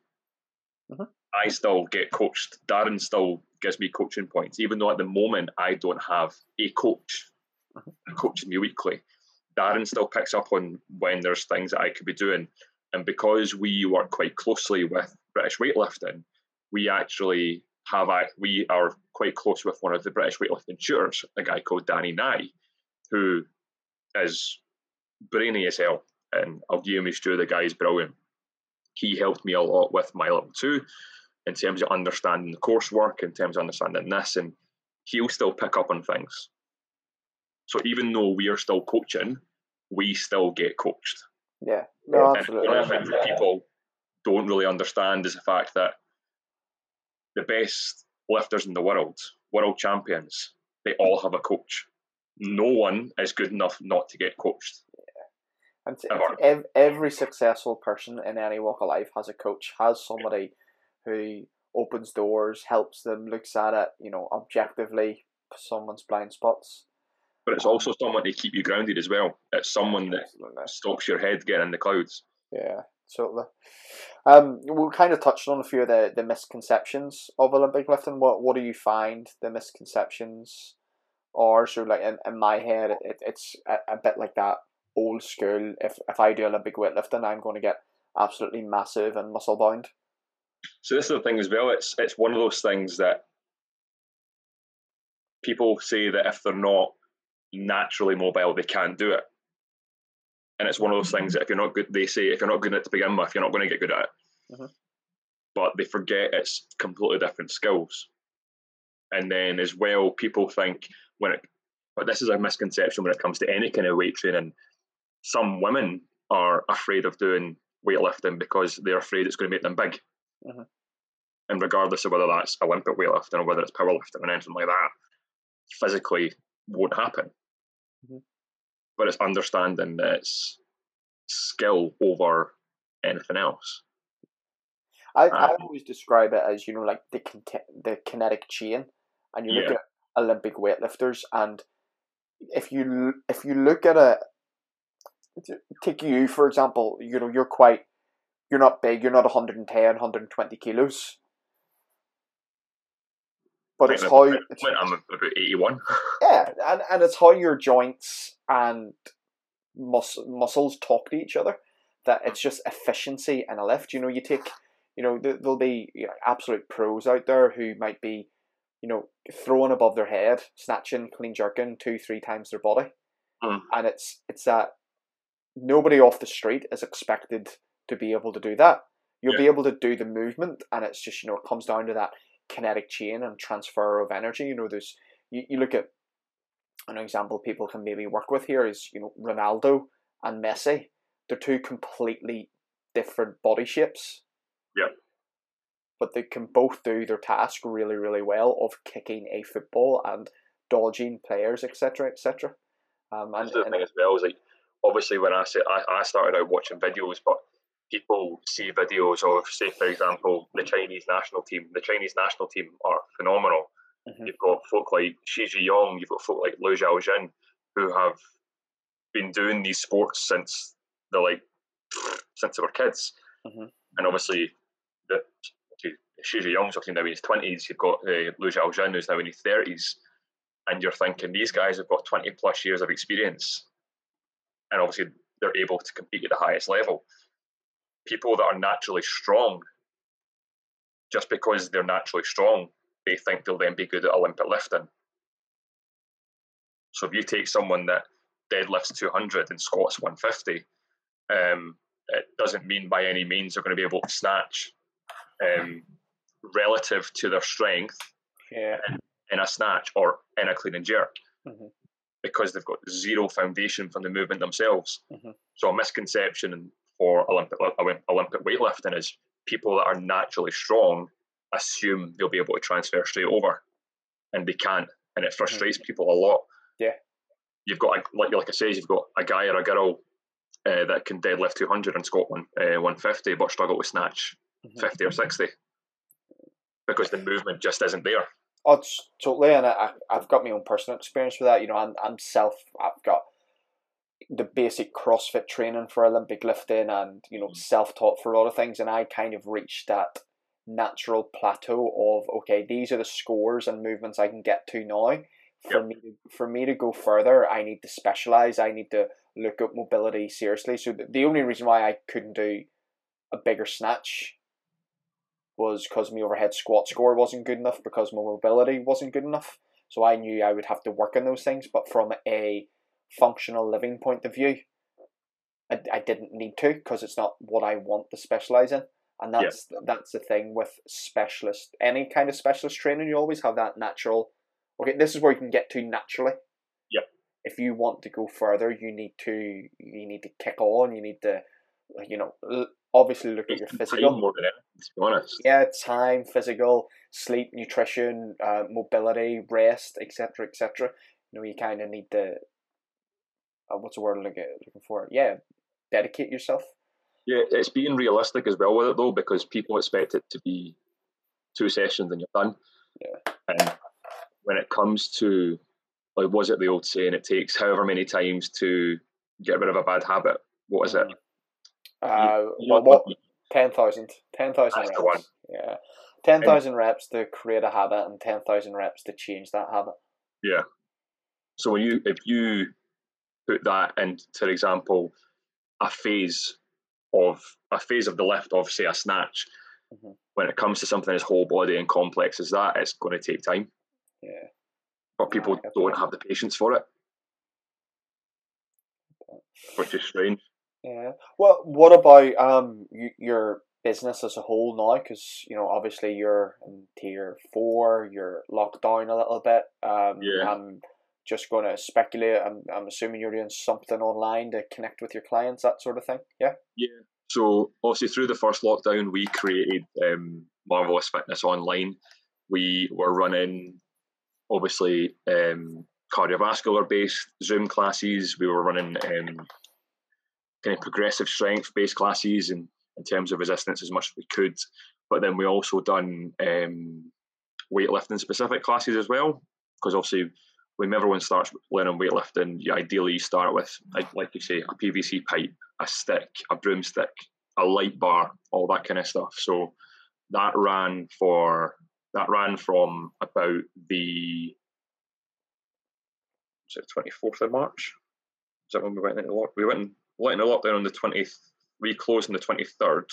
Speaker 3: Mhm.
Speaker 2: I still get coached. Darren still gives me coaching points, even though at the moment I don't have a coach
Speaker 3: Mhm.
Speaker 2: that coaches me weekly. Darren still picks up on when there's things that I could be doing. And because we work quite closely with British weightlifting, we actually have a, we are quite close with one of the British weightlifting tutors, a guy called Danny Nye, who is brainy as hell. And I'll give him his due, the guy's brilliant. He helped me a lot with my level two in terms of understanding the coursework, in terms of understanding this, and he'll still pick up on things. So even though we are still coaching, we still get coached.
Speaker 3: Yeah, no,
Speaker 2: And
Speaker 3: absolutely.
Speaker 2: one of the things that people don't really understand is the fact that the best lifters in the world, world champions, they all have a coach. No one is good enough not to get coached.
Speaker 3: And ev- every successful person in any walk of life has a coach, has somebody who opens doors, helps them, looks at it, you know, objectively, someone's blind spots.
Speaker 2: But it's also um, someone to keep you grounded as well. It's someone that Absolutely. stops your head getting in the clouds.
Speaker 3: Yeah, totally. Um, we kind of touched on a few of the, the misconceptions of Olympic lifting. What what do you find the misconceptions are? So, like in, in my head, it, it's a, a bit like that old school. If if I do Olympic weightlifting, I'm going to get absolutely massive and muscle bound.
Speaker 2: So this is the thing as well. It's it's one of those things that people say that if they're not naturally mobile, they can't do it. And it's one of those things that if you're not good, they say if you're not good at it to begin with, you're not going to get good at it. Mm-hmm. But they forget it's completely different skills. And then as well, people think when it, but this is a misconception when it comes to any kind of weight training. Some women are afraid of doing weightlifting because they're afraid it's going to make them big. Mm-hmm. And regardless of whether that's Olympic weightlifting or whether it's powerlifting or anything like that, physically won't happen. Mm-hmm. But it's understanding that it's skill over anything else.
Speaker 3: I, um, I always describe it as you know like the the kinetic chain, and you look yeah. at Olympic weightlifters, and if you if you look at a take you for example, you know you're quite you're not big, you're not 110, 120 kilos. But it's how it's,
Speaker 2: I'm about 81.
Speaker 3: Yeah, and, and it's how your joints and mus- muscles talk to each other. That it's just efficiency and a lift. You know, you take, you know, there'll be you know, absolute pros out there who might be, you know, throwing above their head, snatching, clean jerking two, three times their body, mm. and it's it's that nobody off the street is expected to be able to do that. You'll yeah. be able to do the movement, and it's just you know it comes down to that kinetic chain and transfer of energy. You know, there's you, you look at an example people can maybe work with here is you know Ronaldo and Messi. They're two completely different body shapes.
Speaker 2: Yeah.
Speaker 3: But they can both do their task really, really well of kicking a football and dodging players, etc., etc. Um, and,
Speaker 2: the and, thing as well is like obviously when I said I, I started out watching videos, but people see videos of, say, for example, the Chinese national team. The Chinese national team are phenomenal. Mm-hmm. You've got folk like Shi Yong, you've got folk like Lu Xiaojun, who have been doing these sports since they're like since they were kids. Mm-hmm. And obviously, the Shi Yong's talking now in his twenties. You've got uh, Lu Xiaojun, who's now in his thirties, and you're thinking these guys have got twenty plus years of experience, and obviously they're able to compete at the highest level people that are naturally strong, just because they're naturally strong, they think they'll then be good at Olympic lifting. So if you take someone that deadlifts 200 and squats 150, um, it doesn't mean by any means they're going to be able to snatch um, relative to their strength
Speaker 3: yeah.
Speaker 2: in, in, a snatch or in a clean and jerk. Mm-hmm. Because they've got zero foundation from the movement themselves. Mm-hmm. So a misconception for Olympic Olympic weightlifting is people that are naturally strong assume they'll be able to transfer straight over, and they can't, and it frustrates mm-hmm. people a lot.
Speaker 3: Yeah,
Speaker 2: you've got like like I say, you've got a guy or a girl uh, that can deadlift 200 in Scotland, uh, 150, but struggle to snatch mm-hmm. 50 or 60 because the movement just isn't there.
Speaker 3: Oh, totally, and I, I've got my own personal experience with that. You know, I'm, I'm self. I've got the basic CrossFit training for Olympic lifting and you know mm. self taught for a lot of things, and I kind of reached that natural plateau of okay, these are the scores and movements I can get to now. For yep. me to for me to go further, I need to specialize. I need to look at mobility seriously. So the, the only reason why I couldn't do a bigger snatch was because my overhead squat score wasn't good enough because my mobility wasn't good enough. So I knew I would have to work on those things. But from a functional living point of view, I, I didn't need to because it's not what I want to specialize in. And that's yeah. that's the thing with specialist any kind of specialist training. You always have that natural. Okay, this is where you can get to naturally.
Speaker 2: Yeah.
Speaker 3: If you want to go further, you need to you need to kick on. You need to you know, obviously look at your physical.
Speaker 2: more than anything, to be honest.
Speaker 3: Yeah, time, physical, sleep, nutrition, uh, mobility, rest, etc., etc. You know, you kind of need to. Uh, what's the word I'm looking for? Yeah, dedicate yourself.
Speaker 2: Yeah, it's being realistic as well with it though, because people expect it to be two sessions and you're done.
Speaker 3: Yeah.
Speaker 2: And when it comes to like was it the old saying it takes however many times to get rid of a bad habit? What is it?
Speaker 3: Uh, what, what? 10,000. 10,000 reps. Yeah. 10,000 reps to create a habit and 10,000 reps to change that habit.
Speaker 2: Yeah. So when you if you put that into, for example, a phase of a phase of the lift of say a snatch,
Speaker 3: Mhm.
Speaker 2: when it comes to something as whole body and complex as that, it's going to take time.
Speaker 3: Yeah.
Speaker 2: But people
Speaker 3: Right,
Speaker 2: don't have the patience for it, which is strange.
Speaker 3: Yeah. Well, what about um your business as a whole now? Because you know, obviously you're in tier four. You're locked down a little bit. Um,
Speaker 2: Yeah.
Speaker 3: I'm just going to speculate. I'm I'm assuming you're doing something online to connect with your clients, that sort of thing. Yeah.
Speaker 2: Yeah. So obviously through the first lockdown, we created um, Marrvelous Fitness online. We were running obviously um, cardiovascular based Zoom classes. We were running um, kind of progressive strength based classes and in terms of resistance as much as we could. But then we also done um, weightlifting specific classes as well. Because obviously when everyone starts learning weightlifting, you ideally start with, like, like you say, a PVC pipe, a stick, a broomstick, a light bar, all that kind of stuff. So that ran for that ran from about the twenty fourth of March? Is that when we went into lock? We went in, went into lockdown on the twentieth. We closed on the twenty third.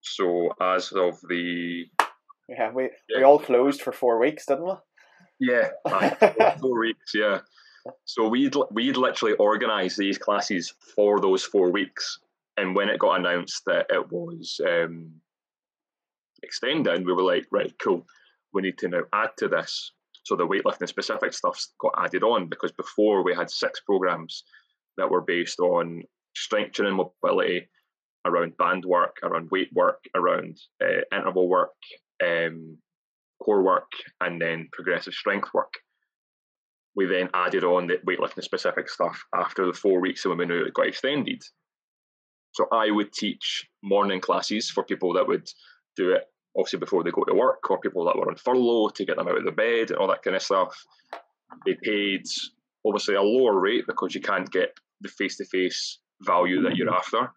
Speaker 2: So as of the
Speaker 3: Yeah. We we all closed for four weeks, didn't we?
Speaker 2: Yeah aye, four weeks, yeah. So we'd we'd literally organised these classes for those four weeks, and when it got announced that it was um, extending, we were like, right, cool. We need to now add to this. So the weightlifting specific stuff got added on because before we had six programs that were based on strength training, mobility, around band work, around weight work, around uh, interval work, um, core work, and then progressive strength work. We then added on the weightlifting specific stuff after the four weeks when we knew it got extended. So I would teach morning classes for people that would do it obviously before they go to work, or people that were on furlough to get them out of the bed and all that kind of stuff. They paid obviously a lower rate because you can't get the face to face value that you're after.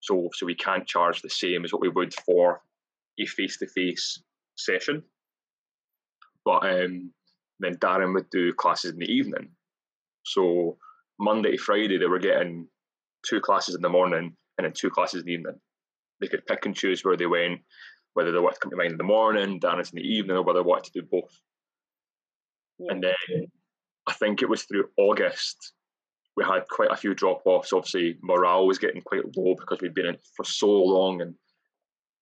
Speaker 2: So, so we can't charge the same as what we would for a face to face session. But um, then Darren would do classes in the evening. So Monday to Friday, they were getting two classes in the morning and then two classes in the evening. They could pick and choose where they went, whether they wanted to come to mine in the morning, Darren's in the evening, or whether they wanted to do both. And then I think it was through August we had quite a few drop offs. Obviously, morale was getting quite low because we'd been in for so long, and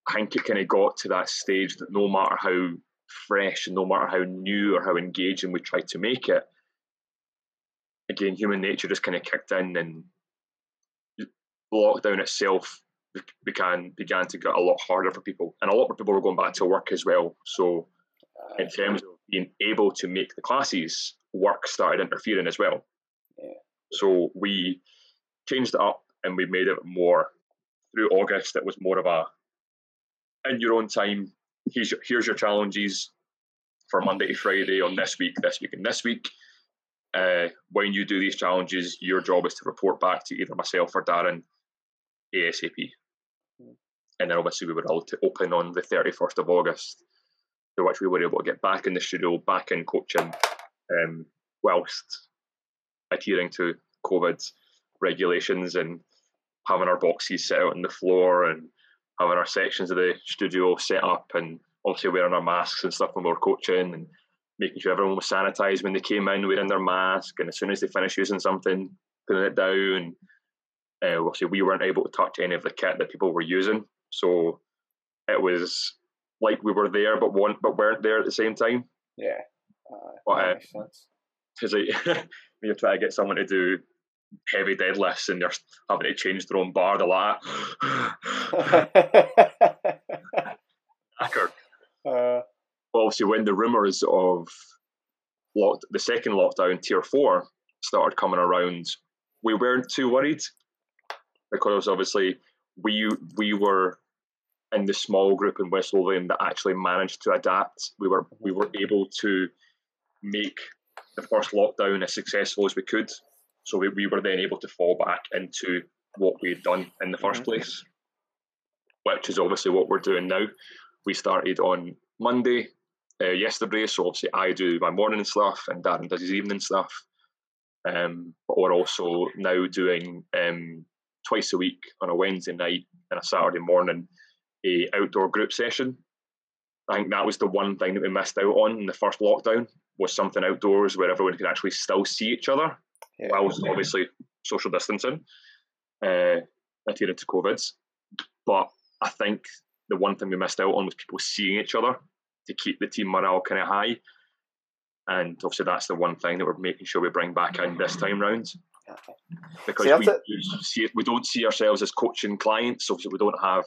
Speaker 2: I think it kind of got to that stage that no matter how fresh and no matter how new or how engaging we tried to make it, again, human nature just kind of kicked in, and lockdown itself began began to get a lot harder for people, and a lot more people were going back to work as well. So uh, in terms of being able to make the classes, work started interfering as well.
Speaker 3: Yeah.
Speaker 2: So we changed it up and we made it more through August. It was more of a in your own time. Here's your, here's your challenges for Monday to Friday on this week, this week, and this week. Uh, when you do these challenges, your job is to report back to either myself or Darren ASAP. And then obviously we were all to open on the 31st of August, to which we were able to get back in the studio, back in coaching, um, whilst adhering to COVID regulations and having our boxes set out on the floor and having our sections of the studio set up and obviously wearing our masks and stuff when we were coaching and making sure everyone was sanitized when they came in wearing their mask and as soon as they finished using something putting it down uh, obviously we weren't able to touch any of the kit that people were using so it was like we were there but one but weren't there at the same time
Speaker 3: Yeah. Uh,
Speaker 2: uh,
Speaker 3: makes sense.
Speaker 2: because like, when you're trying to get someone to do heavy deadlifts and they're having to change their own bar. They're like, knackered.
Speaker 3: uh,
Speaker 2: obviously when the rumours of locked, the second lockdown, tier four, started coming around, we weren't too worried because obviously we we were in the small group in West Lothian that actually managed to adapt. We were we were able to make the first lockdown as successful as we could. So we, we were then able to fall back into what we had done in the 1st
Speaker 3: Mhm.
Speaker 2: place, which is obviously what we're doing now. We started on Monday uh, yesterday, so obviously I do my morning stuff and Darren does his evening stuff. Um, but we're also now doing um, twice a week on a Wednesday night and a Saturday morning a outdoor group session. I think that was the one thing that we missed out on in the first lockdown was something outdoors where everyone could actually still see each other
Speaker 3: yeah.
Speaker 2: whilst obviously social distancing, uh, adhering to COVIDs. But I think the one thing we missed out on was people seeing each other to keep the team morale kind of high. And obviously, that's the one thing that we're making sure we bring back in this time round because
Speaker 3: See,
Speaker 2: we, do see, we don't see ourselves as coaching clients. Obviously, we don't have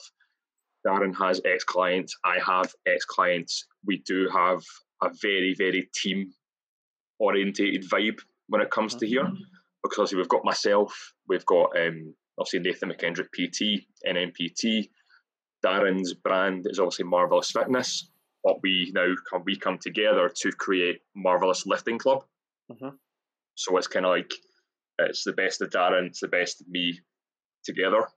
Speaker 2: Darren has ex clients, I have ex clients. We do have a very, very team orientated vibe when it comes to here because obviously we've got myself, we've got um, obviously Nathan McKendrick PT, NMPT. Darren's brand is obviously Marrvelous Fitness, but we now come we come together to create Marrvelous Lifting Club.
Speaker 3: Mhm.
Speaker 2: So it's kind of like it's the best of Darren, it's the best of me together,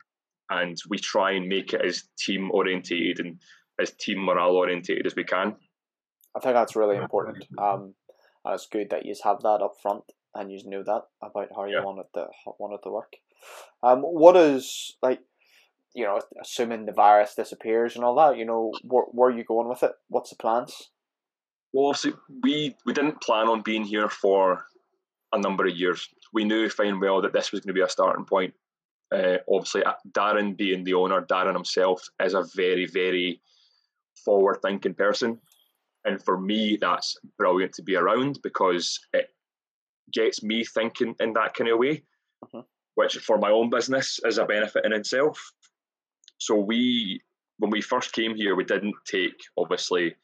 Speaker 2: and we try and make it as team orientated and as team morale orientated as we can.
Speaker 3: I think that's really important. Um, and it's good that you have that up front and you know that about how you
Speaker 2: Yeah.
Speaker 3: want it to how- want it to work. Um, what is like, you know, assuming the virus disappears and all that, you know, where where are you going with it? What's the plans?
Speaker 2: Well, obviously, we we didn't plan on being here for a number of years. We knew fine well that this was going to be a starting point. Uh, obviously, uh, Darren being the owner, Darren himself is a very, very forward-thinking person, and for me, that's brilliant to be around because it gets me thinking in that kind of way,
Speaker 3: Mhm.
Speaker 2: which for my own business is a benefit in itself. So we, when we first came here, we didn't take obviously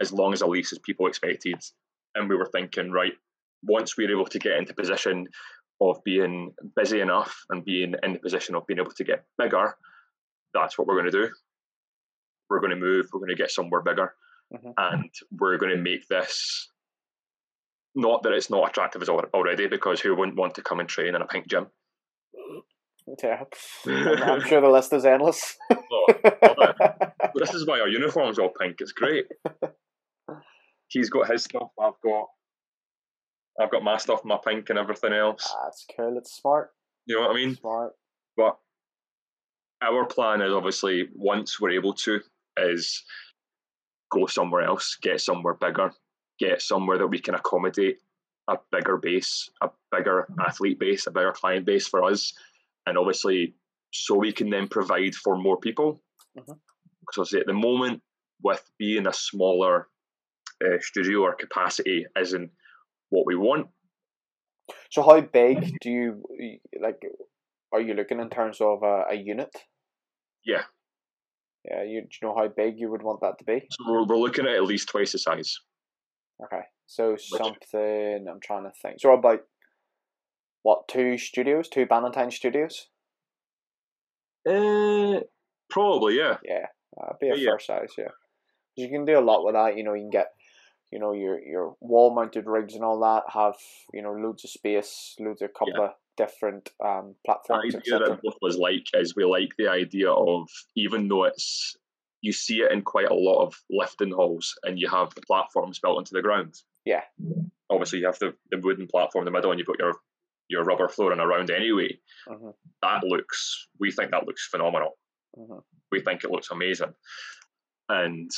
Speaker 2: as long as a lease as people expected. And we were thinking, right, once we're able to get into position of being busy enough and being in the position of being able to get bigger, that's what we're going to do. We're going to move, we're going to get somewhere bigger,
Speaker 3: Mhm.
Speaker 2: and we're going to make this not that it's not attractive as al- already, because who wouldn't want to come and train in a pink gym?
Speaker 3: Yeah, I'm, sure the list is endless.
Speaker 2: Oh, this is why our uniform's all pink. It's great. He's got his stuff. I've got, I've got my stuff, my pink and everything else.
Speaker 3: Ah, that's cool. It's smart.
Speaker 2: You know what I mean?
Speaker 3: Smart.
Speaker 2: But our plan is obviously once we're able to is go somewhere else, get somewhere bigger, get somewhere that we can accommodate a bigger base, a bigger athlete base, a bigger client base for us, and obviously so we can then provide for more people.
Speaker 3: Mhm.
Speaker 2: Because at the moment, with being a smaller uh, studio or capacity isn't what we want.
Speaker 3: So how big do you like? Are you looking in terms of a, a unit?
Speaker 2: Yeah.
Speaker 3: Yeah. You do you know how big you would want that to be?
Speaker 2: So we're, we're looking at at least twice the size.
Speaker 3: Okay. So something I'm trying to think. So about what two studios? Two Valentine studios?
Speaker 2: Uh, probably, yeah.
Speaker 3: Yeah, be a
Speaker 2: Yeah, yeah.
Speaker 3: fair size. Yeah, you can do a lot with that. You know, you can get, you know, your your wall mounted rigs and all that. Have you know loads of space, loads of couple of different um
Speaker 2: The
Speaker 3: platforms,
Speaker 2: idea
Speaker 3: etc.
Speaker 2: that both us like is we like the idea of even though it's you see it in quite a lot of lifting halls and you have the platforms built into the ground.
Speaker 3: Yeah.
Speaker 2: Obviously you have the, the wooden platform in the middle and you've got your your rubber flooring around anyway.
Speaker 3: hmm
Speaker 2: That looks we think that looks phenomenal.
Speaker 3: hmm
Speaker 2: We think it looks amazing. And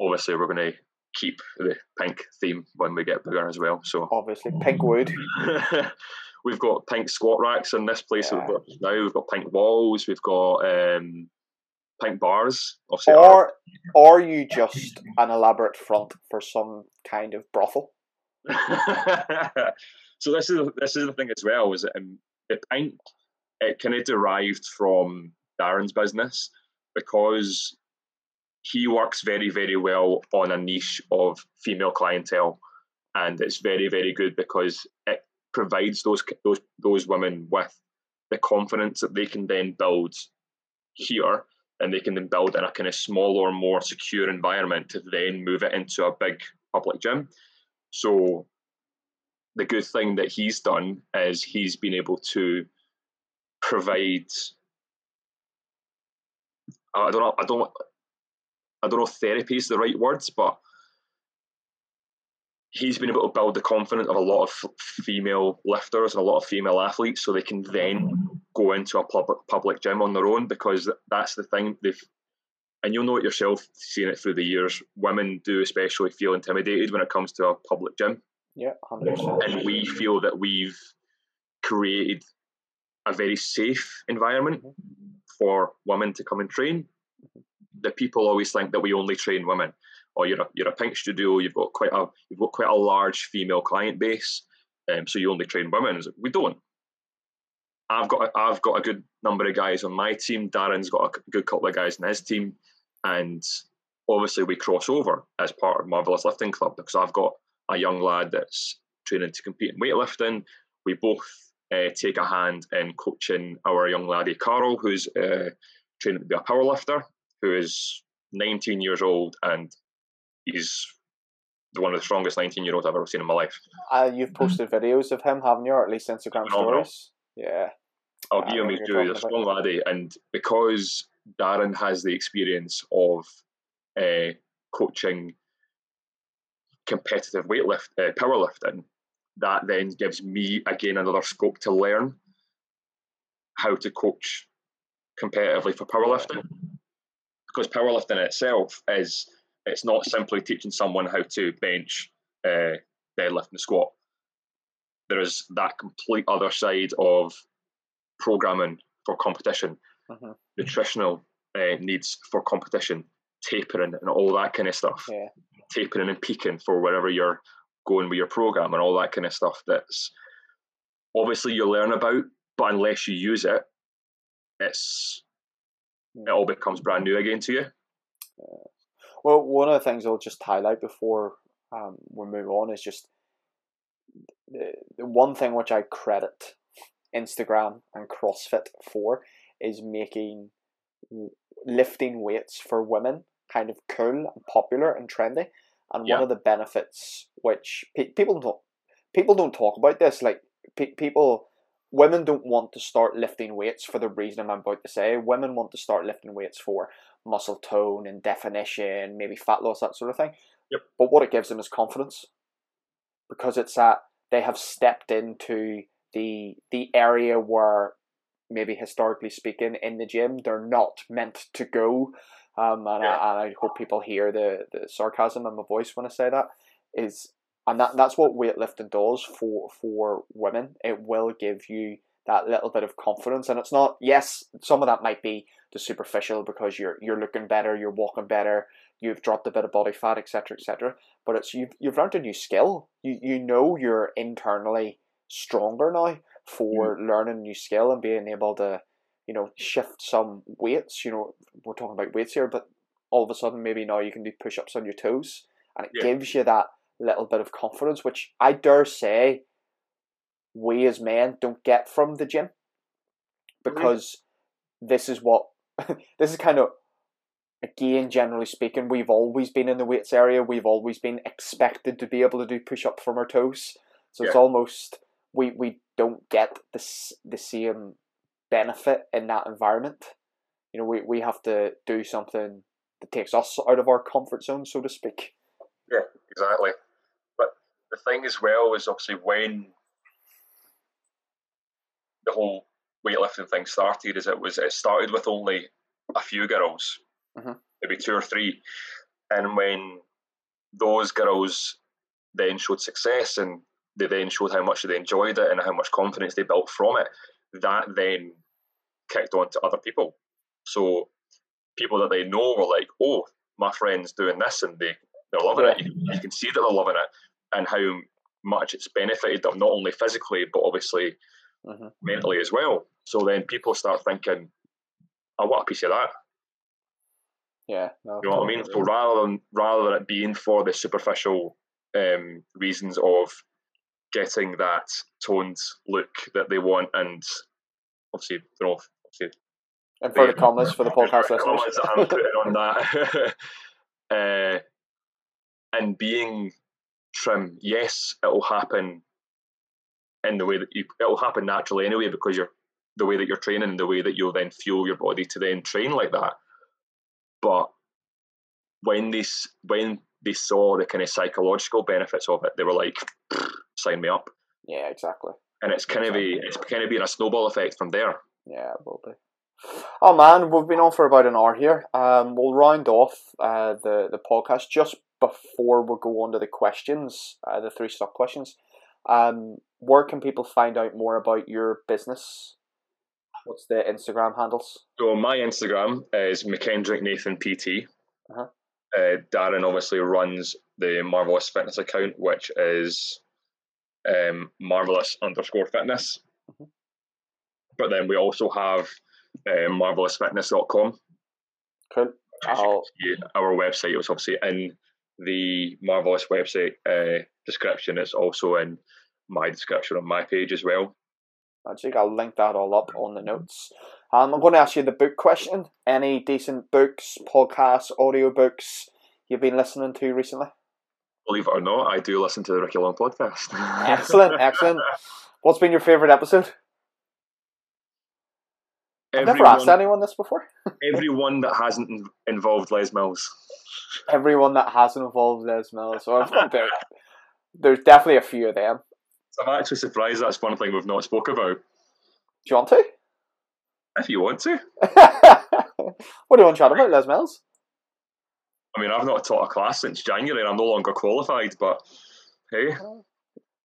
Speaker 2: obviously we're gonna keep the pink theme when we get bigger as well. So
Speaker 3: Obviously, pink wood.
Speaker 2: we've got pink squat racks in this place
Speaker 3: Yeah.
Speaker 2: now. We've got pink walls. We've got um, pink bars. Obviously,
Speaker 3: Or, or you just an elaborate front for some kind of brothel.
Speaker 2: so this is this is the thing as well. Is that um, I think it kind of derived from Darren's business because he works very, very well on a niche of female clientele, and it's very, very good because it provides those those those women with the confidence that they can then build here, and they can then build in a kind of smaller, more secure environment to then move it into a big public gym. So the good thing that he's done is he's been able to provide I don't know I don't I don't know if therapy is the right words, but he's been able to build the confidence of a lot of female lifters and a lot of female athletes so they can then go into a public public gym on their own because that's the thing they've and you'll know it yourself seeing it through the years women do especially feel intimidated when it comes to a public gym
Speaker 3: yeah 100%.
Speaker 2: and we feel that we've created a very safe environment mm-hmm. for women to come and train the people always think that we only train women or you're a, you're a pink studio you've got quite a you've got quite a large female client base um, so you only train women. We don't. I've got a, I've got a good number of guys on my team. Darren's got a good couple of guys in his team. And obviously we cross over as part of Marrvelous Lifting Club because I've got a young lad that's training to compete in weightlifting. We both uh, take a hand in coaching our young laddie Carl who's uh, training to be a powerlifter who is 19 years old and he's one of the strongest 19 year olds I've ever seen in my life.
Speaker 3: Uh, you've posted videos of him, haven't you, or at least Instagram stories? Yeah.
Speaker 2: I'll give him his due. He's a strong laddie, and because Darren has the experience of uh, coaching competitive weightlift, uh, powerlifting, that then gives me again another scope to learn how to coach competitively for powerlifting because powerlifting in itself is it's not simply teaching someone how to bench, uh, deadlift, and squat. There is that complete other side of programming for competition, uh-huh. nutritional uh, needs for competition, tapering, and all that kind of stuff.
Speaker 3: Yeah.
Speaker 2: Tapering and peaking for wherever you're going with your program and all that kind of stuff. That's obviously you learn about, but unless you use it, it's it all becomes brand new again to you.
Speaker 3: Uh, well, one of the things I'll just highlight before um, we move on is just the, the one thing which I credit Instagram and CrossFit for is making lifting weights for women kind of cool and popular and trendy. And yeah. one of the benefits which pe- people don't people don't talk about this like pe- people women don't want to start lifting weights for the reason I'm about to say. Women want to start lifting weights for muscle tone and definition, maybe fat loss, that sort of thing.
Speaker 2: Yep.
Speaker 3: But what it gives them is confidence because it's that they have stepped into the the area where maybe historically speaking in the gym they're not meant to go. Um, and, yeah. I, and I hope people hear the, the sarcasm in my voice when I say that is and that that's what weightlifting does for for women. It will give you that little bit of confidence, and it's not. Yes, some of that might be the superficial because you're you're looking better, you're walking better, you've dropped a bit of body fat, etc., etc. But it's you've you've learned a new skill. You you know you're internally stronger now for mm. learning a new skill and being able to you know shift some weights. You know we're talking about weights here, but all of a sudden maybe now you can do push ups on your toes, and it yeah. gives you that little bit of confidence, which I dare say we as men don't get from the gym because this is what this is kind of again generally speaking we've always been in the weights area. We've always been expected to be able to do push up from our toes. So yeah. it's almost we we don't get this the same benefit in that environment. You know we, we have to do something that takes us out of our comfort zone so to speak.
Speaker 2: Yeah exactly. But the thing as well is obviously when the whole weightlifting thing started, is it was it started with only a few girls,
Speaker 3: mm-hmm.
Speaker 2: maybe two or three, and when those girls then showed success and they then showed how much they enjoyed it and how much confidence they built from it, that then kicked on to other people. So people that they know were like, "Oh, my friend's doing this," and they they're loving it. You, you, can see that they're loving it and how much it's benefited them not only physically but obviously
Speaker 3: mm-hmm.
Speaker 2: mentally as well. So then people start thinking, "I want a piece of that."
Speaker 3: Yeah, no,
Speaker 2: you know what I mean. So rather than rather than it being for the superficial um, reasons of getting that toned look that they want, and obviously, you know, obviously,
Speaker 3: inverted comments for the podcast listeners.
Speaker 2: That I'm putting on that. uh, and being trim, yes, it'll happen in the way that you it'll happen naturally anyway because you're the way that you're training, the way that you'll then fuel your body to then train like that. But when they when they saw the kind of psychological benefits of it, they were like, "Sign me up."
Speaker 3: Yeah, exactly.
Speaker 2: And it's kind exactly. of a it's kind of been a snowball effect from there.
Speaker 3: Yeah, it will be. Oh man, we've been on for about an hour here. Um, we'll round off uh, the the podcast just before we go on to the questions, uh, the three stock questions. Um, where can people find out more about your business? What's the Instagram handles?
Speaker 2: So my Instagram is McKendrick Nathan PT. Uh-huh. Uh, Darren obviously runs the Marrvelous Fitness account, which is um, marrvelous underscore fitness. Mm-hmm. But then we also have uh, marrvelousfitness.com.
Speaker 3: Cool.
Speaker 2: Our website was obviously in the marvelous website uh, description. It's also in my description on my page as well.
Speaker 3: Magic. I'll link that all up on the notes. Um, I'm going to ask you the book question. Any decent books, podcasts, audiobooks you've been listening to recently?
Speaker 2: Believe it or not, I do listen to the Ricky Long podcast.
Speaker 3: excellent, excellent. What's been your favourite episode? I've never asked anyone this before.
Speaker 2: everyone that hasn't involved Les Mills.
Speaker 3: Everyone that hasn't involved Les Mills. So there, there's definitely a few of them.
Speaker 2: I'm actually surprised that's one thing we've not spoke about. Do
Speaker 3: you want to?
Speaker 2: If you want to.
Speaker 3: what do you want to chat about, Les Mills?
Speaker 2: I mean, I've not taught a class since January and I'm no longer qualified, but hey.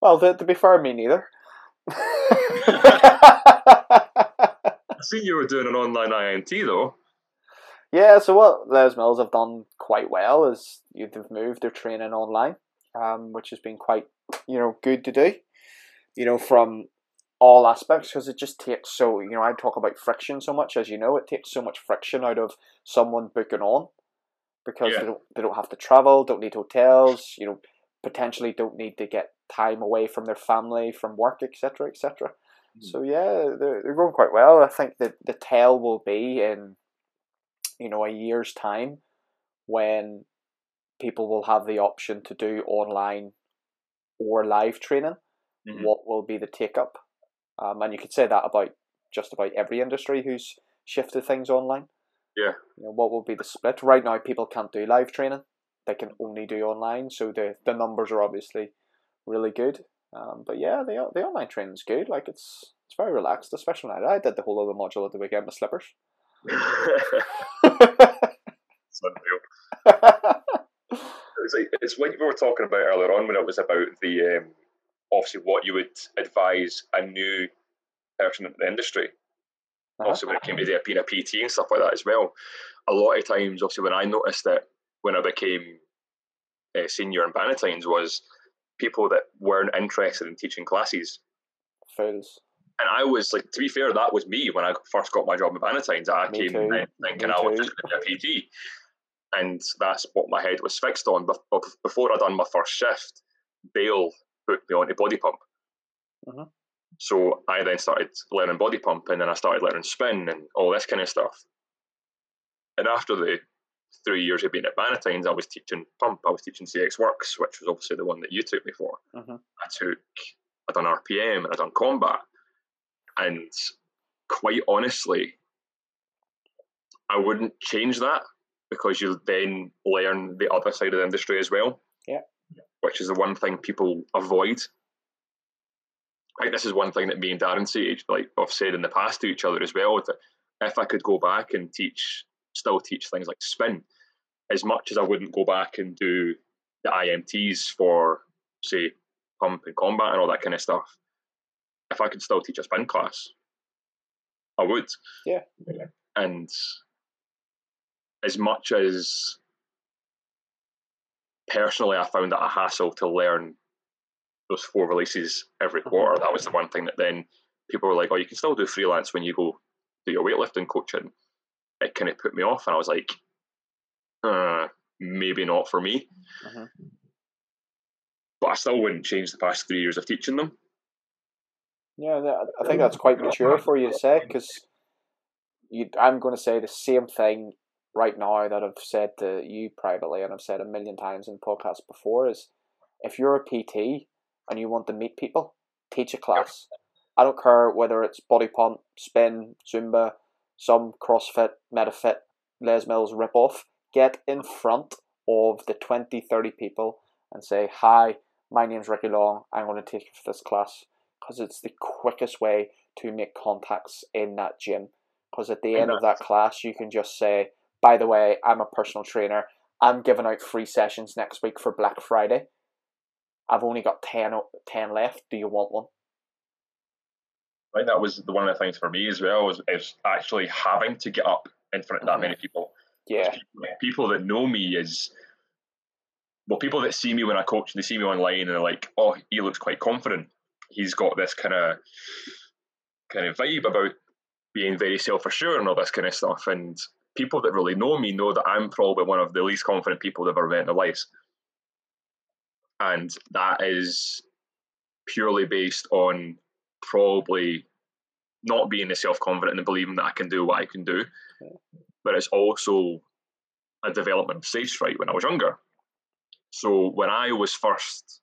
Speaker 3: Well, to, to be fair, me neither.
Speaker 2: I seen you were doing an online IMT though.
Speaker 3: Yeah, so what Les Mills have done quite well is they've moved their training online, um, which has been quite you know good to do. You know, from all aspects because it just takes so you know I talk about friction so much as you know it takes so much friction out of someone booking on because yeah. they don't they don't have to travel, don't need hotels, you know, potentially don't need to get time away from their family, from work, etc., etc. So yeah, they're, they're going quite well. I think that the tell will be in, you know, a year's time when people will have the option to do online or live training. Mm-hmm. What will be the take up? Um, and you could say that about just about every industry who's shifted things online.
Speaker 2: Yeah.
Speaker 3: You know, what will be the split? Right now, people can't do live training; they can only do online. So the the numbers are obviously really good. Um, but yeah, the the online training is good. Like it's it's very relaxed, especially when I, I did the whole other module at the weekend with slippers.
Speaker 2: it's unreal. it's, like, it's what you were talking about earlier on when it was about the um, obviously what you would advise a new person in the industry. Uh-huh. Also, when it came to being a PT and stuff like that as well, a lot of times, obviously, when I noticed it when I became a senior in Bannatynes was people that weren't interested in teaching classes.
Speaker 3: Fools.
Speaker 2: And I was like, to be fair, that was me when I first got my job at Bannatynes. I me came too. in thinking I was just going to be a PT. And that's what my head was fixed on. But before I'd done my first shift, Dale booked me onto body pump. Uh-huh. So I then started learning body pump and then I started learning spin and all this kind of stuff. And after the three years of being at Bannatynes, I was teaching pump. I was teaching CXWORX, which was obviously the one that you took me for. Mm-hmm. I took, I done RPM and I done combat, and quite honestly, I wouldn't change that because you then learn the other side of the industry as well.
Speaker 3: Yeah,
Speaker 2: which is the one thing people avoid. Think this is one thing that me and Darren say, like I've said in the past to each other as well. That if I could go back and teach, still teach things like spin, as much as I wouldn't go back and do the IMTs for, say, pump and combat and all that kind of stuff, if I could still teach a spin class, I would.
Speaker 3: Yeah.
Speaker 2: And as much as personally I found that a hassle to learn those four releases every mm-hmm. quarter, that was the one thing that then people were like, "Oh, you can still do freelance when you go do your weightlifting coaching." It kind of put me off, and I was like, uh, "Maybe not for me."
Speaker 3: Mm-hmm.
Speaker 2: But I still wouldn't change the past three years of teaching them.
Speaker 3: Yeah, I think that's quite mature for you to say because I'm going to say the same thing right now that I've said to you privately and I've said a million times in podcasts before is if you're a PT and you want to meet people, teach a class. I don't care whether it's body pump, spin, Zumba, some CrossFit, MetaFit, Les Mills ripoff. Get in front of the 20, 30 people and say, Hi, my name's Ricky Long. I'm going to teach this class because it's the quickest way to make contacts in that gym. Because at the end of that class, you can just say, by the way, I'm a personal trainer. I'm giving out free sessions next week for Black Friday. I've only got 10, 10 left. Do you want one?
Speaker 2: I think that was the one of the things for me as well was, is actually having to get up in front of that mm-hmm. many people.
Speaker 3: Yeah.
Speaker 2: People, people, that know me is well, people that see me when I coach, they see me online and they're like, "Oh, he looks quite confident." he's got this kind of kind of vibe about being very self assured and all this kind of stuff. And people that really know me know that I'm probably one of the least confident people they've ever met in their lives. And that is purely based on probably not being self confident and believing that I can do what I can do. But it's also a development of stage fright when I was younger. So when I was first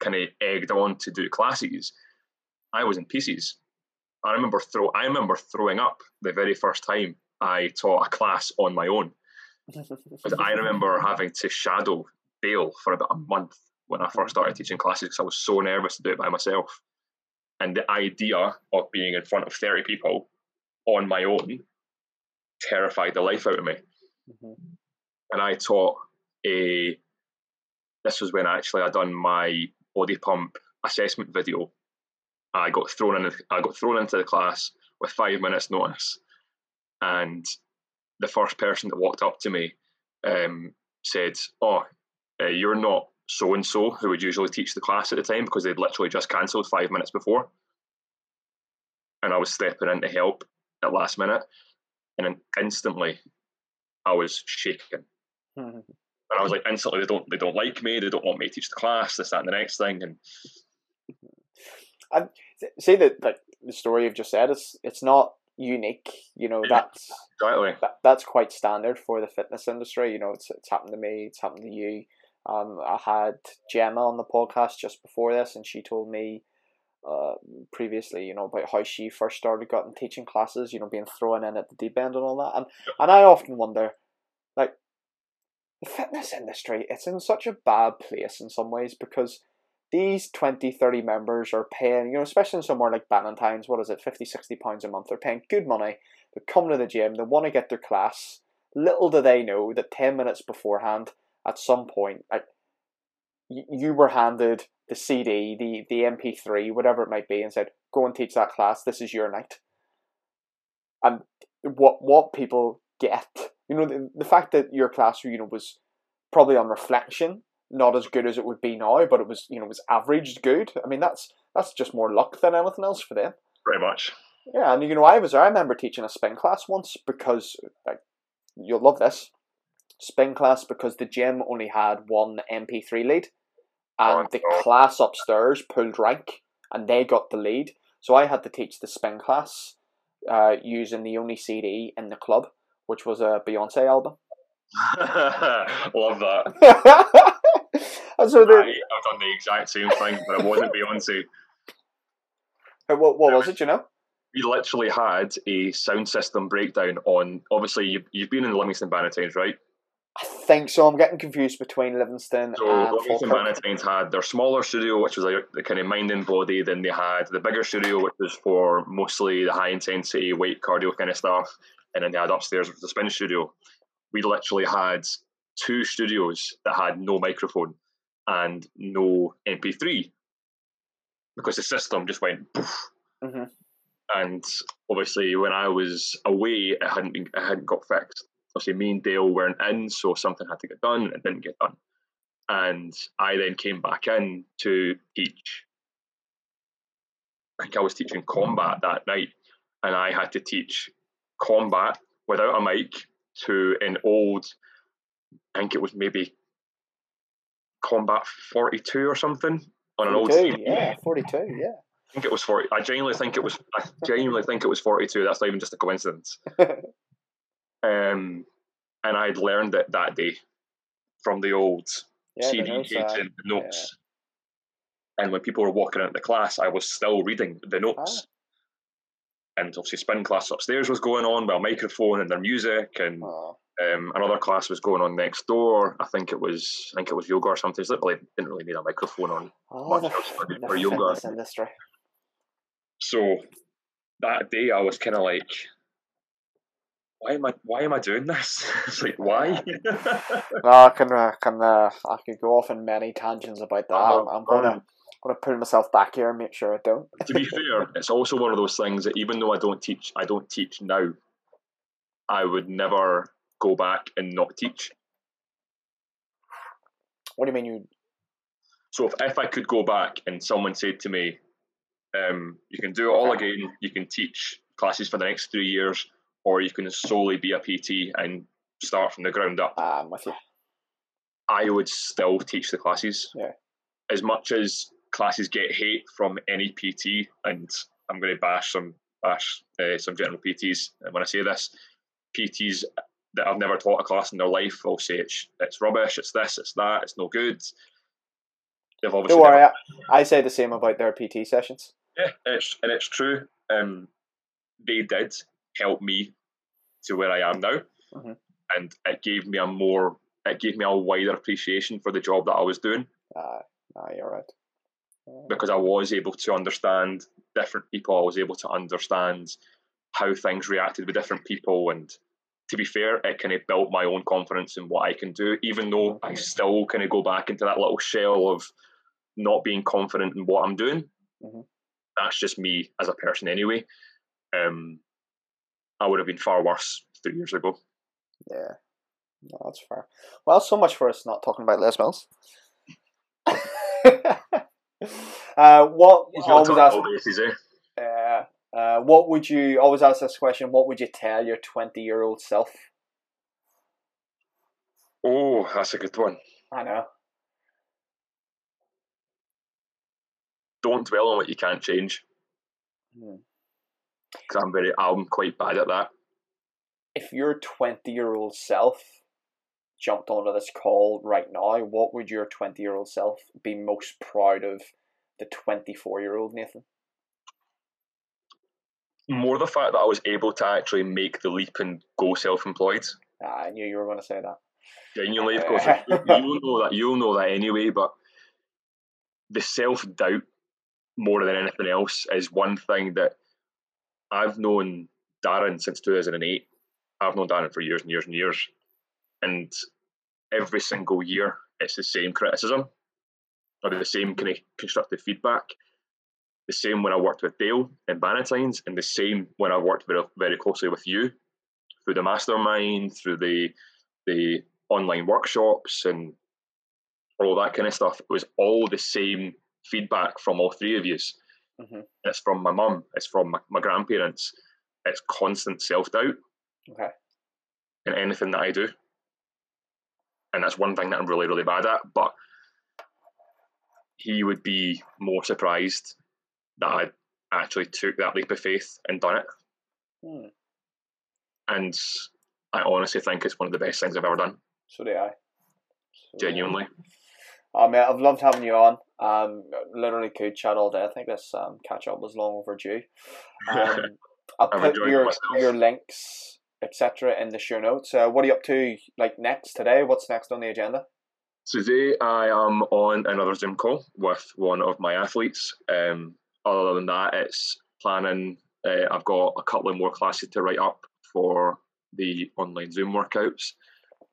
Speaker 2: kind of egged on to do classes, I was in pieces. I remember throw I remember throwing up the very first time I taught a class on my own. Because I remember having to shadow Dale for about a month when I first started teaching classes because I was so nervous to do it by myself. And the idea of being in front of 30 people on my own terrified the life out of me. Mm-hmm. And I taught a this was when actually I'd done my body pump assessment video. I got thrown in. I got thrown into the class with five minutes notice, and the first person that walked up to me um, said, "Oh, uh, you're not so and so who would usually teach the class at the time because they'd literally just cancelled five minutes before." And I was stepping in to help at last minute, and then instantly, I was shaking. And I was like, instantly, they don't they don't like me. They don't want me to teach the class. This, that, and the next thing. And
Speaker 3: and say that like the story you've just said is it's not unique. You know yeah, that's
Speaker 2: exactly
Speaker 3: that, that's quite standard for the fitness industry. You know, it's it's happened to me. It's happened to you. Um, I had Gemma on the podcast just before this, and she told me uh, previously, you know, about how she first started getting teaching classes, you know, being thrown in at the deep end and all that. And and I often wonder, like, the fitness industry, it's in such a bad place in some ways because these 20, 30 members are paying, you know, especially in somewhere like Bannatyne's, what is it, 50, 60 pounds a month. They're paying good money. They come to the gym, they want to get their class. Little do they know that 10 minutes beforehand, at some point, like, you were handed the CD, the, the MP3, whatever it might be, and said, go and teach that class. This is your night. And what what people get you know, the, the fact that your class, you know, was probably on reflection not as good as it would be now, but it was, you know, was averaged good. I mean, that's that's just more luck than anything else for them.
Speaker 2: Very much.
Speaker 3: Yeah, and you know, I was I remember teaching a spin class once because like you'll love this spin class because the gym only had one MP3 lead, and oh, the class upstairs pulled rank, and they got the lead. So I had to teach the spin class uh, using the only CD in the club which was a Beyonce album.
Speaker 2: Love that.
Speaker 3: so the,
Speaker 2: I, have done the exact same thing, but it wasn't Beyonce.
Speaker 3: What, what was it, you know?
Speaker 2: We literally had a sound system breakdown on. Obviously, you've, you've been in the Livingston Bannatynes, right?
Speaker 3: I think so. I'm getting confused between Livingston
Speaker 2: so
Speaker 3: and
Speaker 2: Livingston Bannatynes had their smaller studio, which was like the kind of mind and body. Then they had the bigger studio, which was for mostly the high intensity weight cardio kind of stuff and then they had upstairs was the spin studio. We literally had two studios that had no microphone and no MP3 because the system just went. Mm-hmm. And obviously, when I was away, it hadn't been, it hadn't got fixed. Obviously, me and Dale weren't in, so something had to get done, and it didn't get done. And I then came back in to teach I think I was teaching combat that night, and I had to teach combat without a mic to an old, I think it was maybe combat 42 or something on an old
Speaker 3: CD. Yeah, 42, yeah.
Speaker 2: I think it was 40. I genuinely think it was. I genuinely think it was 42. That's not even just a coincidence. um, and I'd learned it that day from the old
Speaker 3: yeah,
Speaker 2: CD
Speaker 3: notes,
Speaker 2: page and the notes. And when people were walking out the class, I was still reading the notes. And obviously, spin class upstairs was going on with a microphone and their music, and
Speaker 3: Oh,
Speaker 2: um, another class was going on next door. I think it was, I think it was yoga or something. So didn't really need a microphone on.
Speaker 3: oh the,
Speaker 2: else for- yoga.
Speaker 3: industry.
Speaker 2: So that day, I was kind of like, why am I, why am I doing this? it's like, why?
Speaker 3: No, I can, uh, can uh, I could go off in many tangents about that. I'm, I'm gonna,
Speaker 2: Um,
Speaker 3: gonna pull myself back here and make sure I don't.
Speaker 2: to be fair, it's also one of those things that even though I don't teach, I don't teach now. I would never go back and not teach.
Speaker 3: What do you mean you?
Speaker 2: So if, if I could go back and someone said to me, um, "You can do it all again. You can teach classes for the next three years, or you can solely be a PT and start from the ground up,"
Speaker 3: Ah, I'm with you.
Speaker 2: I would still teach the classes.
Speaker 3: Yeah.
Speaker 2: As much as classes get hate from any PT, and I'm going to bash some bash uh, some general PTs when I say this, PTs that have never taught a class in their life will say it's it's rubbish, it's this, it's that, it's no good. They've obviously
Speaker 3: Don't worry,
Speaker 2: never-
Speaker 3: I, I say the same about their PT sessions.
Speaker 2: yeah, and it's and it's true. Um, they did help me to where I am now,
Speaker 3: Mhm.
Speaker 2: and it gave me a more it gave me a wider appreciation for the job that I was doing
Speaker 3: Uh, no, you're right. Uh,
Speaker 2: because I was able to understand different people. I was able to understand how things reacted with different people, and to be fair, it kind of built my own confidence in what I can do. Even though I still kind of go back into that little shell of not being confident in what I'm doing.
Speaker 3: Mhm.
Speaker 2: That's just me as a person, anyway. Um, I would have been far worse three years ago.
Speaker 3: Yeah, no, that's fair. Well, so much for us not talking about Les Mills. uh, what
Speaker 2: He's
Speaker 3: always ask,
Speaker 2: bases, eh?
Speaker 3: uh, uh, what would you always ask this question? What would you tell your twenty year old self?
Speaker 2: Oh, that's a good one.
Speaker 3: I know.
Speaker 2: Don't dwell on what you can't change.
Speaker 3: Hmm.
Speaker 2: Because I'm very, I'm quite bad at that.
Speaker 3: If your twenty year old self jumped onto this call right now, what would your twenty year old self be most proud of? The twenty four year old Nathan.
Speaker 2: more the fact that I was able to actually make the leap and go self-employed.
Speaker 3: Ah, I knew you were going to say that.
Speaker 2: Genuinely, of course, you- you'll know that. You'll know that anyway. But the self-doubt, more than anything else, is one thing that I've known Darren since 2008. I've known Darren for years and years and years, and every single year it's the same criticism or the same kind of constructive feedback. The same when I worked with Dale in Bannatynes, and the same when I worked very, very closely with you through the mastermind, through the the online workshops, and all that kind of stuff. It was all the same feedback from all three of you.
Speaker 3: Mhm.
Speaker 2: It's from my mum. It's from my, my grandparents. It's constant self doubt
Speaker 3: Okay.
Speaker 2: in anything that I do, and that's one thing that I'm really really bad at. But he would be more surprised that I actually took that leap of faith and done it.
Speaker 3: Hmm.
Speaker 2: And I honestly think it's one of the best things I've ever done.
Speaker 3: So do I. So do I.
Speaker 2: Genuinely.
Speaker 3: Oh man, I've loved having you on. Um, literally could chat all day. I think this um catch up was long overdue. Um, I'll put your
Speaker 2: myself.
Speaker 3: your links etc. in the show notes. Uh, what are you up to like next today? What's next on the agenda?
Speaker 2: Today I am on another Zoom call with one of my athletes. Um, other than that, it's planning. Uh, I've got a couple of more classes to write up for the online Zoom workouts.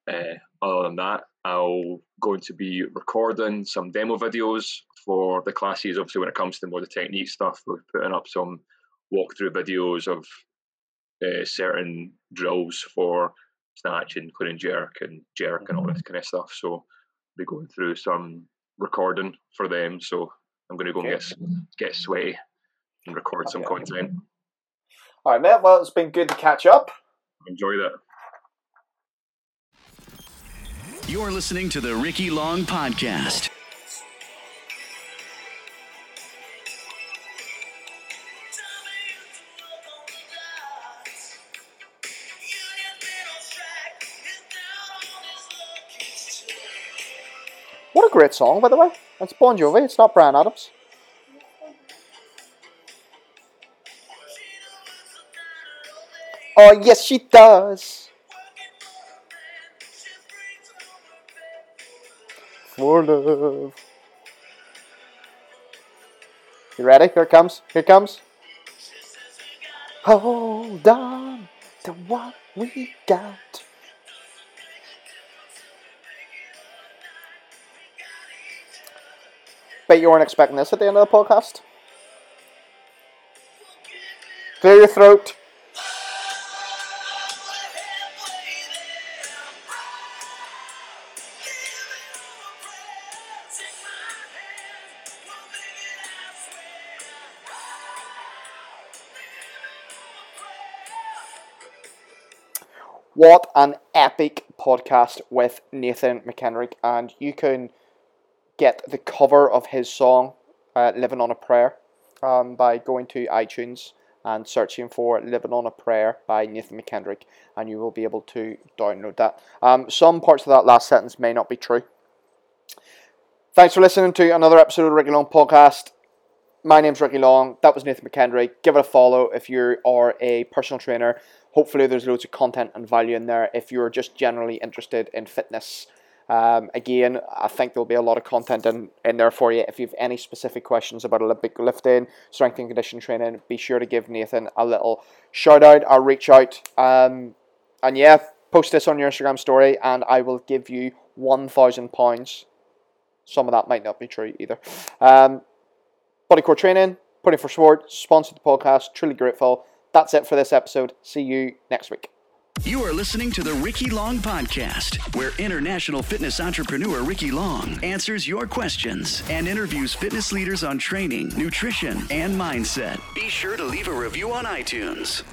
Speaker 2: Uh, other than that, I'll going to be recording some demo videos for the classes. Obviously, when it comes to more the technique stuff, we're putting up some walkthrough videos of uh, certain drills for snatch and clean and jerk and jerk and all this kind of stuff. So be going through some recording for them. So I'm going to go and get get sweaty. and record some content.
Speaker 3: All right, mate. Well, it's been good to catch up.
Speaker 2: Enjoy that.
Speaker 1: You're listening to the Ricky Long Podcast.
Speaker 3: What a great song, by the way. It's Bon Jovi. It's not Bryan Adams. Oh, yes, she does. For love. You ready? Here it comes. Here it comes. Hold on to what we got. Bet you weren't expecting this at the end of the podcast. Clear your throat. What an epic podcast with Nathan McKendrick, and you can get the cover of his song uh, "Living on a Prayer" um, by going to iTunes and searching for "Living on a Prayer" by Nathan McKendrick, and you will be able to download that. Um, some parts of that last sentence may not be true. Thanks for listening to another episode of the Ricky Long Podcast. My name's Ricky Long. That was Nathan McKendrick. Give it a follow if you are a personal trainer. Hopefully, there's loads of content and value in there. If you're just generally interested in fitness, um, again, I think there'll be a lot of content in, in there for you. If you have any specific questions about Olympic lifting, strength and condition training, be sure to give Nathan a little shout out or reach out. Um, and yeah, post this on your Instagram story, and I will give you £1,000. Some of that might not be true either. Um, Bodycore Training, Podium4Sport, sponsored the podcast. Truly grateful. That's it for this episode. See you next week.
Speaker 1: You are listening to the Ricky Long Podcast, where international fitness entrepreneur Ricky Long answers your questions and interviews fitness leaders on training, nutrition, and mindset. Be sure to leave a review on iTunes.